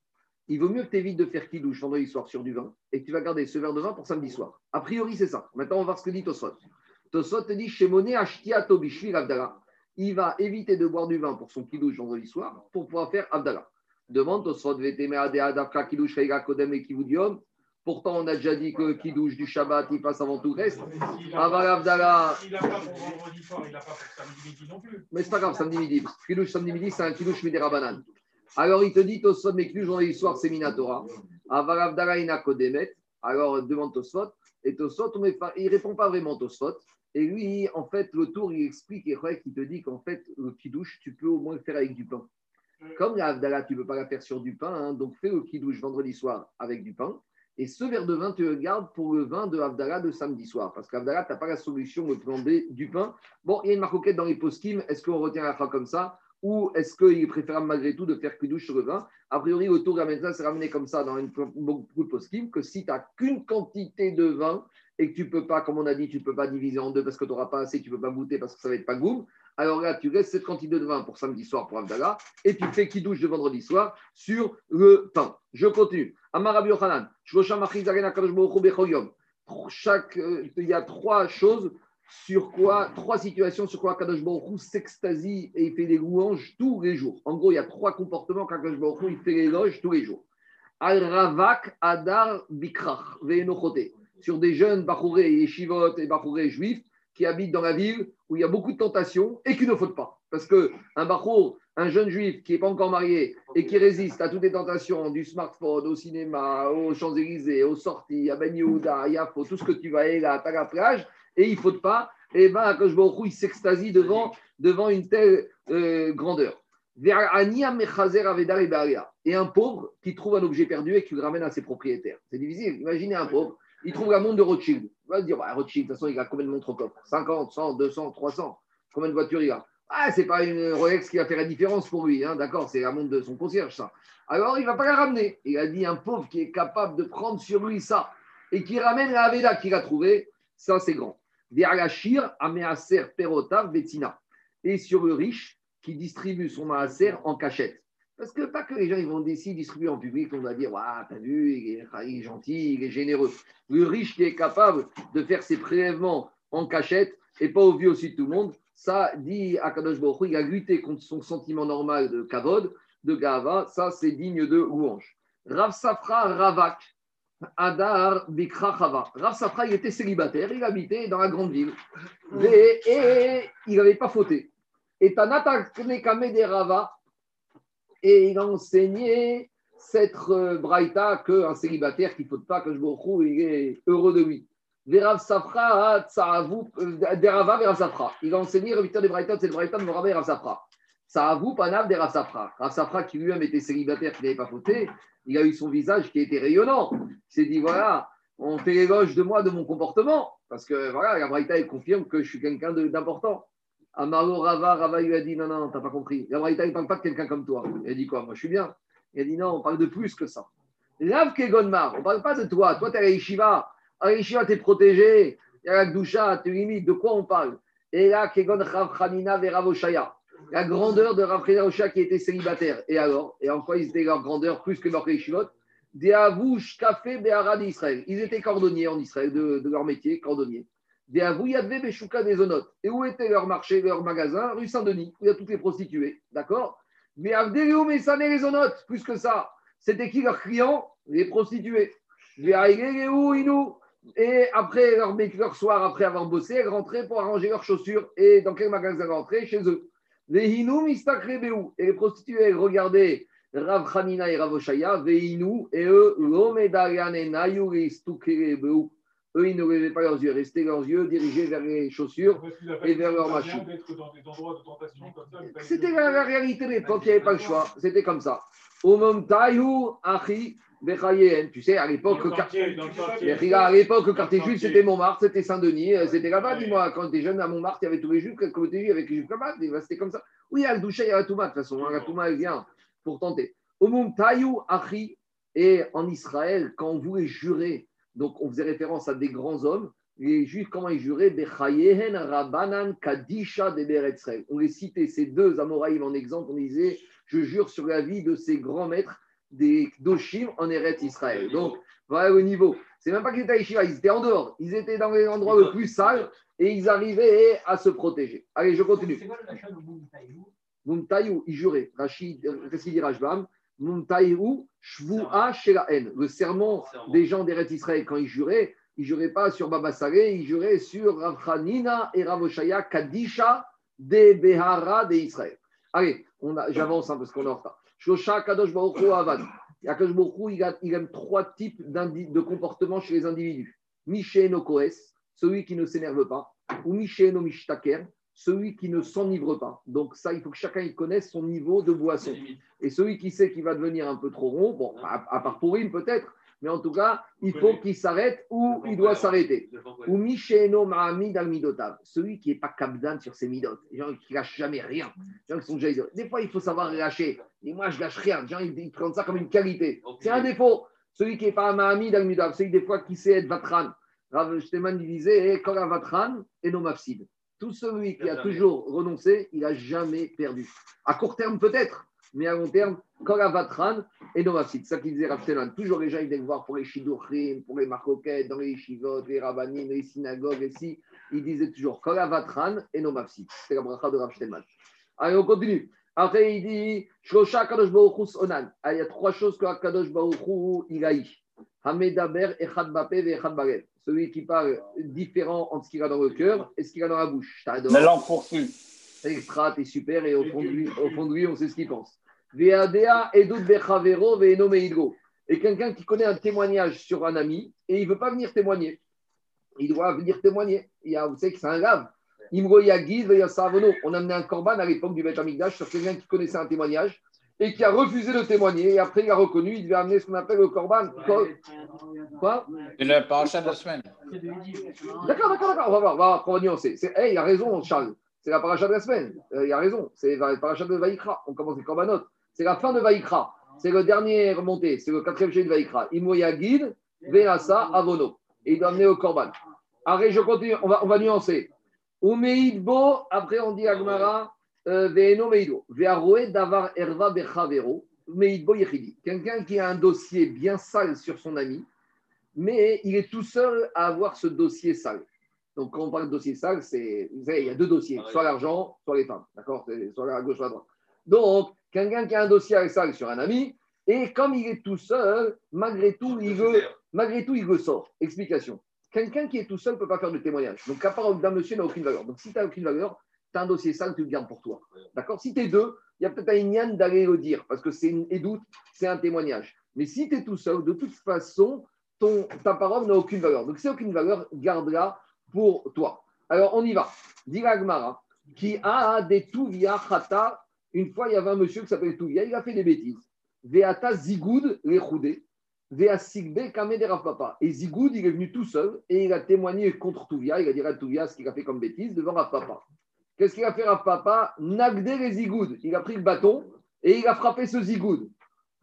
il vaut mieux que tu évites de faire douche vendredi soir sur du vin et que tu vas garder ce verre de vin pour samedi soir. A priori, c'est ça. Maintenant, on va voir ce que dit Tosfot. Tosfot te dit chez Monet, Avdala. Il va éviter de boire du vin pour son kidouche vendredi soir pour pouvoir faire Avdala. Demande Tosfot Kodem et Kivudium. Pourtant, on a déjà dit que Kiddush du Shabbat, il passe avant tout le reste. Il n'a pas pour vendredi soir, il n'a pas pour samedi midi non plus. Mais c'est pas grave, samedi midi. Kiddush samedi midi, c'est un Kiddush Midera. Alors, il te dit Tosfot, mais Kiddush vendredi soir, c'est Minatora. Aval Avdala, il n'a Kodemet. Alors, demande Tosfot. Et Tosfot, il ne répond pas vraiment Tosfot. Et lui, en fait, le tour, il explique, et il te dit qu'en fait, le Kiddush, tu peux au moins le faire avec du pain. Comme la Havdalah, tu ne peux pas la faire sur du pain, hein, donc fais le kidouche vendredi soir avec du pain. Et ce verre de vin, tu le gardes pour le vin de Havdalah de samedi soir. Parce qu'Havdalah, tu n'as pas la solution de prendre du pain. Bon, il y a une marquette dans les poskim. Est-ce qu'on retient la fin comme ça? Ou est-ce qu'il est préférable malgré tout de faire kidouche sur le vin? A priori, autour de la maison, c'est ramené comme ça dans une, beaucoup de poskim que si tu n'as qu'une quantité de vin et que tu ne peux pas, comme on a dit, tu ne peux pas diviser en deux parce que tu n'auras pas assez, tu ne peux pas goûter parce que ça va être pas goût alors là, tu laisses cette quantité de vin pour samedi soir pour Abdallah, et tu fais qui douche de vendredi soir sur le pain. Je continue. Amarabi Yochanan, chaque, euh, il y a trois choses sur quoi, trois situations sur quoi Kadosh Baruch s'extasie et il fait des louanges tous les jours. En gros, il y a trois comportements qu'Akadosh Baruch il fait des louanges tous les jours. Al-Ravak, Adar, Bikrach, Sur des jeunes Bachouré et Shivot et Bachouré juifs qui habite dans la ville où il y a beaucoup de tentations et qui ne faute pas. Parce qu'un bachour, un jeune juif qui n'est pas encore marié et qui résiste à toutes les tentations du smartphone, au cinéma, aux Champs-Élysées, aux sorties, à Ben Yehuda, à Yafo, tout ce que tu vas aller là, à la plage, et il ne faute pas, et bien, quand je il s'extasie devant, devant une telle euh, grandeur. Et un pauvre qui trouve un objet perdu et qui le ramène à ses propriétaires. C'est difficile. Imaginez un pauvre, il trouve la montre de Rothschild. Il va se dire, bah, Rothschild, de toute façon, il a combien de montres au coffre 50, 100, 200, 300 Combien de voitures il a? Ah, c'est pas une Rolex qui va faire la différence pour lui. Hein, D'accord, c'est la montre de son concierge, ça. Alors, il ne va pas la ramener. Il a dit un pauvre qui est capable de prendre sur lui ça et qui ramène la Aveda qu'il a trouvée, ça, c'est grand. Ameaser Perotav Betina. Et sur le riche qui distribue son maaser en cachette. Parce que pas que les gens ils vont décider de distribuer en public, on va dire, waouh, t'as vu, il est, gentil, il est généreux. Le riche qui est capable de faire ses prélèvements en cachette et pas au vu aussi de tout le monde, ça dit Akadosh Baruch il a lutté contre son sentiment normal de kavod, de gava, ça c'est digne de louange. Rav Safra Ravak, Adar Bikra Chava. Rav Safra, il était célibataire, il habitait dans la grande ville et, il n'avait pas fauté. Et Tanata des Rava, et il a enseigné cette euh, braïta qu'un célibataire qui ne faute pas, que je me il est heureux de lui. Verav Safra, euh, Derava, Verav Safra. Il a enseigné, le des braïta, c'est le braïta de Morava Rav Safra. Saavou, Panav, des Rav Safra. Rav Safra, qui lui-même était célibataire, qui n'avait pas fauté, il a eu son visage qui était rayonnant. Il s'est dit voilà, on fait l'éloge de moi, de mon comportement. Parce que voilà, la Braïta, elle confirme que je suis quelqu'un d'important. Amaro Rava, Rava lui a dit non, non, t'as pas compris. La Braïta, il parle pas de quelqu'un comme toi. Il a dit quoi? Moi, je suis bien. Il a dit non, on parle de plus que ça. Rav Kegonmar, on parle pas de toi. Toi, tu es à l'Ishiva. À l'Ishiva, tu es protégé. Il y a la Gdusha, tu limites. De quoi on parle? Et là, Kegon Rav Hanina Veravoshaya la grandeur de Rav Osha qui était célibataire. Et alors? Et en quoi ils étaient leur grandeur plus que Morkei Shivot Des Avouch Café d'Israël. Ils étaient cordonniers en Israël, de, leur métier, cordonniers. Des. Et où était leur marché, leur magasin? Rue Saint-Denis, où il y a toutes les prostituées. D'accord? Mais Avdeleu Messané les Zonotes, plus que ça. C'était qui leurs clients Les prostituées. Et après leur, leur soir, après avoir bossé, elles rentraient pour arranger leurs chaussures. Et dans quel magasin rentrer Chez eux. Et les prostituées regardaient Rav Hanina et Rav Oshaya, et eux, eux, ils ne levaient pas leurs yeux, restaient leurs yeux dirigés vers les chaussures et vers leurs machines. C'était la, réalité de l'époque, il n'y avait pas le choix, c'était comme ça. Achi, tu sais, à l'époque, le quartier, à l'époque, le quartier juif, c'était Montmartre, c'était Saint-Denis, euh, c'était là-bas. Dis-moi, quand étais jeune à Montmartre, il y avait tous les juifs, côté juif, avec les juifs là-bas, c'était comme ça. Oui, à Doucha, il y a la Touma, de toute façon, la Touma, elle vient pour tenter. Omum Tayu Achi, et en Israël, quand on voulait jurer, donc on faisait référence à des grands hommes, les juifs, comment ils juraient Rabanan Kadisha de On les citait, ces deux Amoraïm en exemple, on disait Je jure sur la vie de ces grands maîtres des Doshim en Eretz Israël. Donc, voilà le niveau. C'est même pas qu'ils étaient à ils étaient en dehors. Ils étaient dans les endroits le plus sales et ils arrivaient à se protéger. Allez, je continue. C'est quoi le il jurait. Rachid, Rachid Rajbam? Le serment des gens d'Eretz Israël, quand ils juraient, ils ne juraient pas sur Baba Saleh, ils juraient sur Rav et Ravoshaya Kadisha de Behara de Israël. Allez, j'avance un hein, parce qu'on est en retard. Shosha Kadosh Baruch Avad. Kadosh Baruch il, aime trois types de comportements chez les individus. Misheno Koes, celui qui ne s'énerve pas, ou Misheno Mishtaker, celui qui ne s'enivre pas. Donc ça, il faut que chacun y connaisse son niveau de boisson. Et celui qui sait qu'il va devenir un peu trop rond, bon, à, à part pour peut-être, mais en tout cas, il faut qu'il s'arrête ou il doit s'arrêter. Ou Misheno Mahamid al Midotav, celui qui n'est pas capdan sur ses midot, les gens qui ne lâchent jamais rien. Les gens qui sont déjà Des fois, il faut savoir lâcher. Et moi, je lâche rien. Les gens, ils prennent ça comme une qualité. C'est un défaut. Celui qui n'est pas Mahamid al Midotav, celui des fois qui sait être Vatran. Rav Shteman disait eh, Kora Vatran et non Mafsid. Tout celui qui a toujours renoncé, il n'a jamais perdu. À court terme, peut-être, mais à long terme, Koravatran et Novasid. C'est ça qu'il disait Rav Toujours les gens, ils viennent voir pour les Shidouchrim, pour les Marcoquettes, dans les Shivot, les Rabbanim, les synagogues, ici. Il disait toujours Koravatran et Novasid. C'est la bracha de Rav Allez, on continue. Après, il dit Shosha Kadosh Baruchus Onan. Ah, il y a trois choses que Kadosh Baruchus il a Hamedaber, Echad Bape, Echad Bagel. Celui qui parle différent entre ce qu'il a dans le cœur et ce qu'il a dans la bouche. La langue poursuit. Extra, t'es super, et au fond, de lui, au fond de lui, on sait ce qu'il pense. Veadea edut bechavero veeno meidgo. Et quelqu'un qui connaît un témoignage sur un ami et il ne veut pas venir témoigner. Il doit venir témoigner. Il y a, vous savez que c'est un grave. Imro Yagid, On a amené un corban à l'époque du Beth Amikdash sur quelqu'un qui connaissait un témoignage et qui a refusé de témoigner. Et après, il a reconnu, il devait amener ce qu'on appelle le corban. Quoi C'est le parachat de la semaine. D'accord, d'accord, d'accord. On va voir, on va, voir, on va nuancer. Hey, il a raison, Charles. C'est la paracha de la semaine. Euh, il a raison. C'est la paracha de Vaïkra. On commence les korbanot. C'est la fin de Vaïkra. C'est le dernier remonté. C'est le quatrième chapitre de Vaïkra. Imoyagid, Veasa, Avono. Et il doit amener au korban. Allez, je continue. On va, on va nuancer. Umeidbo, après on dit Agmara, euh, davar erva. Quelqu'un qui a un dossier bien sale sur son ami, mais il est tout seul à avoir ce dossier sale. Donc, quand on parle de dossier sale, c'est, vous savez, il y a deux dossiers, ah soit l'argent, soit les femmes, d'accord? Soit à gauche, soit à droite. Donc, quelqu'un qui a un dossier sale sur un ami, et comme il est tout seul, malgré tout, il veut, malgré tout, il veut sort. Explication. Quelqu'un qui est tout seul ne peut pas faire de témoignage. Donc, la parole d'un monsieur n'a aucune valeur. Donc, si tu n'as aucune valeur, tu un dossier sale, tu le gardes pour toi. D'accord? Si tu es deux, il y a peut-être un ignan d'aller le dire, parce que c'est une édoute, c'est un témoignage. Mais si tu es tout seul, de toute façon, ton, ta parole n'a aucune valeur. Donc, si aucune valeur, garde-la pour toi. Alors, on y va. Diragmara, qui a des Touvia Khata. Une fois, il y avait un monsieur qui s'appelait Touvia, il a fait des bêtises. Veata Zigoud, les Choudé. Vea Sigbe, Kame de Papa. Et Zigoud, il est venu tout seul et il a témoigné contre Touvia. Il a dit à Touvia ce qu'il a fait comme bêtise devant Papa. Qu'est-ce qu'il a fait Papa Nagde les Zigoud. Il a pris le bâton et il a frappé ce Zigoud.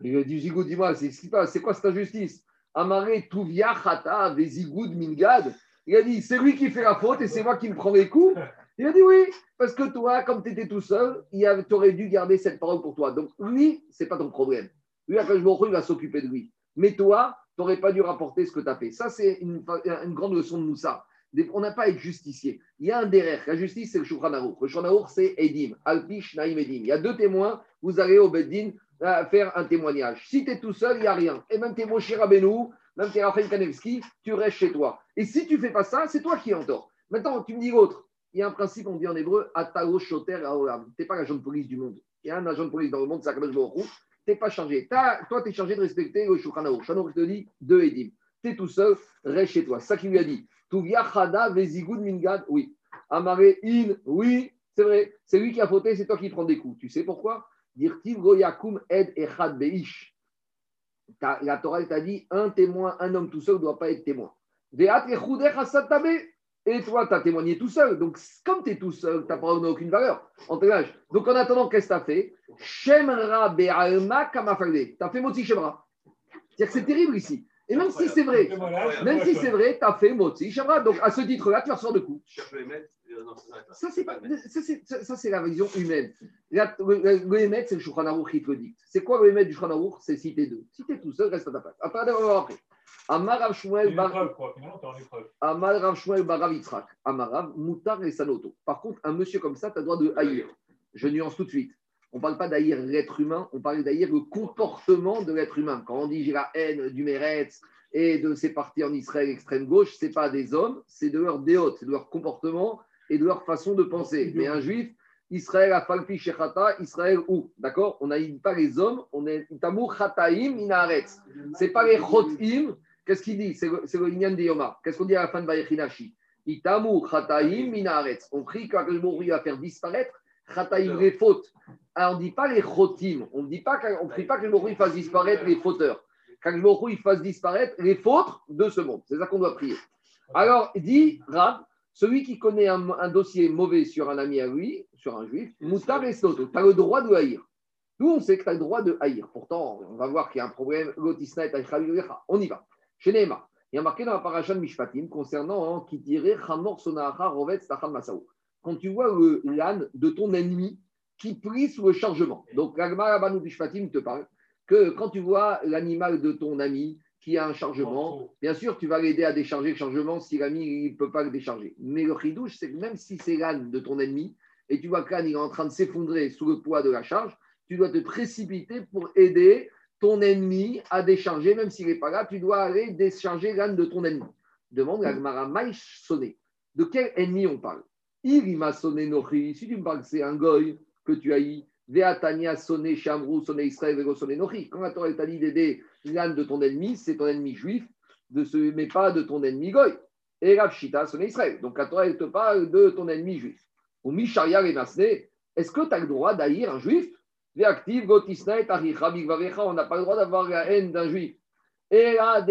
Il a dit Zigoud, dis-moi, c'est quoi cette injustice? Amaré Touvia Khata, Zigoud Mingad. Il a dit, c'est lui qui fait la faute et c'est moi qui me prends les coups. Il a dit oui, parce que toi, comme tu étais tout seul, tu aurais dû garder cette parole pour toi. Donc lui, c'est pas ton problème. Lui, après, je il va s'occuper de lui. Mais toi, tu n'aurais pas dû rapporter ce que tu as fait. Ça, c'est une, grande leçon de Moussa. On n'a pas à être justicier. Il y a un derrière. La justice, c'est le Shulchan Le Shulchan c'est Edim. Alpish, Naïm, Edim. Il y a deux témoins. Vous allez au Beddin euh, faire un témoignage. Si tu es tout seul, il n'y a rien. Et même tes Moshe Rabbeinu, même tes Raphaël Kanevski, tu restes chez toi. Et si tu fais pas ça, c'est toi qui es en tort. Maintenant, tu me dis l'autre. Il y a un principe, on dit en hébreu, Atao Shoter Tu n'es pas l'agent de police du monde. Il y a un agent de police dans le monde, Akadosh Tu n'es pas chargé. Toi, tu es chargé de respecter le Shulchan Aruch. te dit deux Edim. Tu es tout seul, reste chez toi. Ça qui lui a dit. Chada Vezigud Mingad, oui. Amare In, oui, c'est vrai. C'est lui qui a fauté, c'est toi qui prends des coups. Tu sais pourquoi? Dirtiv Goyakum Ed Echad Beish la Torah t'a dit un témoin, un homme tout seul ne doit pas être témoin. Et toi, tu as témoigné tout seul. Donc, comme tu es tout seul, ta parole n'a aucune valeur. En Donc, en attendant, qu'est-ce que tu fait? Shemra Tu as fait Moti Shemra. C'est-à-dire que c'est terrible ici. Et même si c'est vrai, même si c'est vrai, tu as fait Moti Shemra. Donc, à ce titre-là, tu ressors de coup. Ça, c'est pas, ça, c'est la vision humaine. le Hémet, c'est le Shulchan qui te le dit. C'est quoi le Hémet du Shulchan C'est citer deux. Si tu es tout seul, reste à ta place. Après, on va voir après. Amar Shmuel Bar... Amar Shmuel Barav Yitzhak. Amarav Moutar et Sanoto. Par contre, un monsieur comme ça, tu as le droit de haïr. Je nuance tout de suite. On ne parle pas d'haïr l'être humain, on parle d'haïr le comportement de l'être humain. Quand on dit j'ai la haine du Méretz et de ses partis en Israël extrême gauche, ce n'est pas des hommes, c'est de leur déhôte, c'est de leur comportement et de leur façon de penser. Mais un juif, Israël a falpi shechata, Israël ou. D'accord? On n'a pas les hommes, on est tamur chataim inaretz. Ce n'est pas les chotim. Qu'est-ce qu'il dit? C'est le lignan de Yoma. Qu'est-ce qu'on dit à la fin de Vayechinashi? Itamur chataim inaretz. On prie qu'Akashmouri va faire disparaître les fautes. Alors on ne dit pas les chotim. On ne dit pas qu'on prie pas que le fasse disparaître les fauteurs. Qu'Akashmouri fasse disparaître les fautes de ce monde. C'est ça qu'on doit prier. Alors, dit Rab, celui qui connaît un, dossier mauvais sur un ami à lui, sur un juif, Moutar et Soto, tu as le droit de haïr. Nous, on sait que tu as le droit de haïr. Pourtant, on va voir qu'il y a un problème. On y va. Chez il y a marqué dans la paracha de Mishpatim concernant qui dirait Quand tu vois le l'âne de ton ennemi qui prie sous le chargement. Donc, l'Agma Mishpatim te parle que quand tu vois l'animal de ton ami qui a un chargement, bien sûr, tu vas l'aider à décharger le chargement si l'ami ne peut pas le décharger. Mais le chidouche, c'est que même si c'est l'âne de ton ennemi, et tu vois que l'âne est en train de s'effondrer sous le poids de la charge, tu dois te précipiter pour aider ton ennemi à décharger, même s'il n'est pas là, tu dois aller décharger l'âne de ton ennemi. Demande à Gmara Maïch sonné. De quel ennemi on parle? Il m'a sonné Nochi. Si tu me parles que c'est un goy que tu eu, Veatania sonné Shamrou, sonné Israël, Vego sonné Nochi. Quand la Torah t'a dit d'aider l'âne de ton ennemi, c'est ton ennemi juif, de ce, mais pas de ton ennemi goy. Et Ravshita sonné Israël. Donc la Torah te parle de ton ennemi juif. Ou Misharia et est-ce que tu as le droit d'haïr un juif? On n'a pas le droit d'avoir la haine d'un juif. Et là,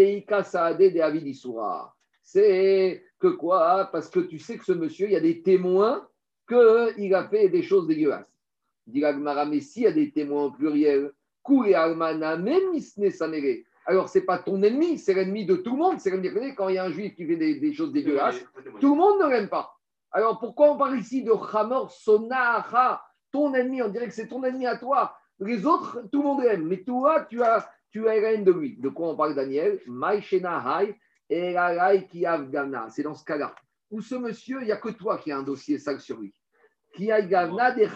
c'est que quoi Parce que tu sais que ce monsieur, il y a des témoins qu'il a fait des choses dégueulasses. Dit mais s'il y a des témoins au pluriel, alors c'est pas ton ennemi, c'est l'ennemi de tout le monde. C'est l'ennemi quand il y a un juif qui fait des, choses dégueulasses, tout le monde ne l'aime pas. Alors pourquoi on parle ici de Hamor Sonaha? Ton ennemi, on dirait que c'est ton ennemi à toi. Les autres, tout le monde l'aime, mais toi, tu as, tu as la haine de lui. De quoi on parle, Daniel? Maïshena C'est dans ce cas-là. Où ce monsieur, il n'y a que toi qui a un dossier sale sur lui. Qui a des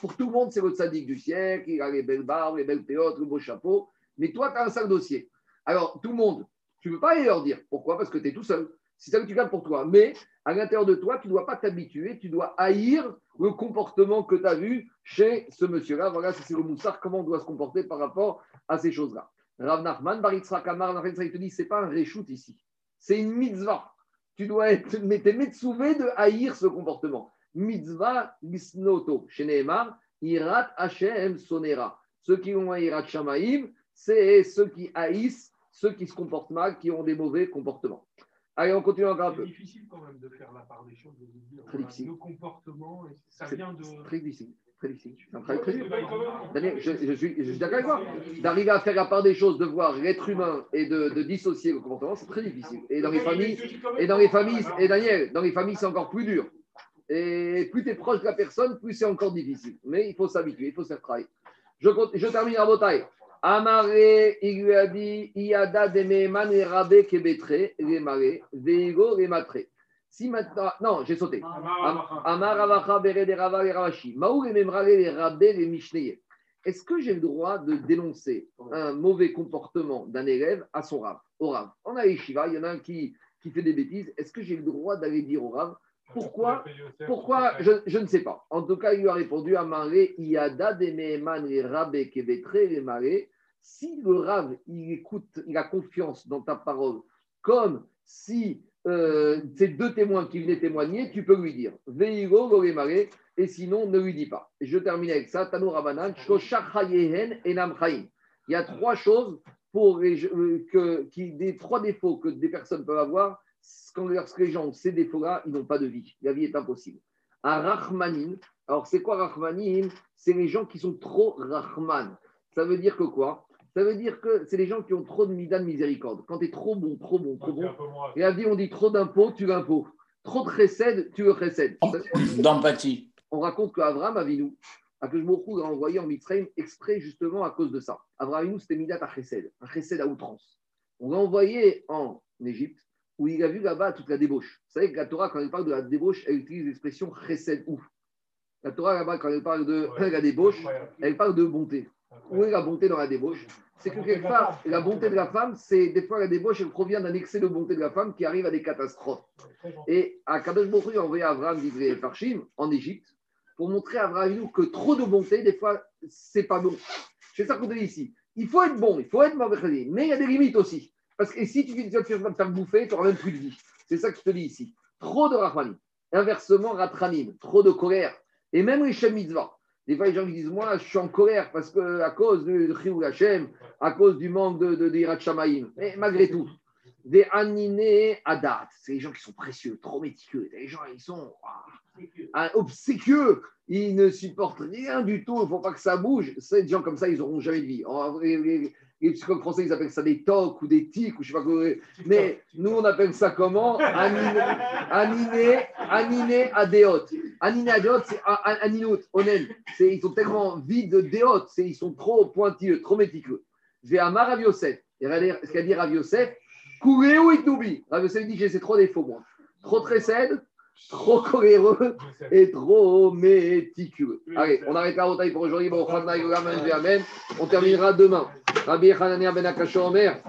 Pour tout le monde, c'est le sadique du siècle, il a les belles barbes, les belles péotes, le beau chapeau. Mais toi, tu as un sale dossier. Alors, tout le monde, tu ne peux pas aller leur dire. Pourquoi? Parce que tu es tout seul. C'est ça que tu gardes pour toi. Mais à l'intérieur de toi, tu ne dois pas t'habituer, tu dois haïr le comportement que tu as vu chez ce monsieur-là. Voilà, c'est le moussard, comment on doit se comporter par rapport à ces choses-là? Rav Nachman, Baritzra Kamar, il te dit, ce n'est pas un reshoot ici, c'est une mitzvah. Tu dois être, mais t'es de haïr ce comportement. Mitzvah gisnoto, chez Nehemar, Irat Hashem sonera. Ceux qui ont un Irat Shamaim, c'est ceux qui haïssent ceux qui se comportent mal, qui ont des mauvais comportements. Allez, on continue encore un peu. C'est difficile quand même de faire la part des choses, de dire très difficile. le comportement, ça vient de. Très difficile. Très difficile. C'est un travail très dur. Daniel, je, je, suis, je, suis, d'accord avec toi. D'arriver à faire la part des choses, de voir l'être humain et de, de, dissocier le comportement, c'est très difficile. Et dans les familles, et dans les familles, et Daniel, dans les familles, c'est encore plus dur. Et plus tu es proche de la personne, plus c'est encore difficile. Mais il faut s'habituer, il faut se faire travailler. Je, je termine à Botaï. Amare, il lui a dit, Iada de Meheman et Rabé Kebetre, les marés, Veigo les. Si maintenant, non, j'ai sauté. Amar Ravacha Bere de Rava Ravashi. Les Memrare les Rabé les Mishneye. Est-ce que j'ai le droit de dénoncer un mauvais comportement d'un élève à son rave, au rave On a les Shiva, il y en a un qui, qui fait des bêtises. Est-ce que j'ai le droit d'aller dire au rave pourquoi? Pourquoi? je, je, ne sais pas. En tout cas, il lui a répondu à Maré, Iada de Meheman les Rabé Kebetre les marés si le Rav, il écoute, il a confiance dans ta parole, comme si euh, c'est deux témoins qui venaient témoigner, tu peux lui dire Veigo, et sinon, ne lui dis pas. Et je termine avec ça Tano Rabanan, Enam Il y a trois choses pour euh, que, qui, des trois défauts que des personnes peuvent avoir. Quand lorsque les gens ont ces défauts-là, ils n'ont pas de vie. La vie est impossible. Un Rahmanin, alors c'est quoi Rahmanin C'est les gens qui sont trop Rahman. Ça veut dire que quoi? Ça veut dire que c'est les gens qui ont trop de mida de miséricorde. Quand tu es trop bon, trop bon, trop bon. Et la vie, on dit trop d'impôts, tu l'impôt. Trop de récède, tu le récèdes. D'empathie. On raconte qu'Avram Avinu, à que je a envoyé en Mitzrayim exprès justement à cause de ça. Avram Avinu, c'était midat à chesed, un chesed à outrance. On l'a envoyé en Égypte, où il a vu là-bas toute la débauche. Vous savez que la Torah, quand elle parle de la débauche, elle utilise l'expression chesed ouf. La Torah, là-bas, quand elle parle de la débauche, elle parle de bonté. Où est la bonté dans la débauche? C'est que quelque part, la bonté de la femme, c'est des fois la débauche, elle provient d'un excès de bonté de la femme qui arrive à des catastrophes. Et à Kadosh Baruch a envoyé Abraham d'Ivry Farshim en Égypte pour montrer à Abraham que trop de bonté, des fois, c'est pas bon. C'est ça qu'on dit ici. Il faut être bon, il faut être mauvais, mais il y a des limites aussi. Parce que si tu viens de te faire bouffer, tu n'auras même plus de vie. C'est ça que je te dis ici. Trop de Rahmanim. Inversement, Ratranim. Trop de colère. Et même les Shem Mitzvah. Des fois, les gens disent Moi, je suis en colère parce que, à cause de Chiyou Hashem, à cause du manque de, de, de Mais malgré tout, des animés à date, c'est les gens qui sont précieux, trop méticuleux. Les gens, ils sont ah, obséquieux. Ils ne supportent rien du tout. Il ne faut pas que ça bouge. Ces gens comme ça, ils n'auront jamais de vie. Les, psychologues français, ils appellent ça des tocs ou des tics ou je sais pas quoi. Mais nous, on appelle ça comment? Animé, animé à déote. Animé à déote, c'est aninote, onen. Ils sont tellement vides de déote. Ils sont trop pointilleux, trop méticuleux. J'ai Amar Rav Yosef. Ce qu'a dit Rav Yosef, Courez ou Itoubi? Rav Yosef dit j'ai trop défauts, moi. Trop trésède, trop coléreux et trop méticuleux. Allez, on arrête la taille pour aujourd'hui. On terminera demain. Rabbi Hanania Ben Omer.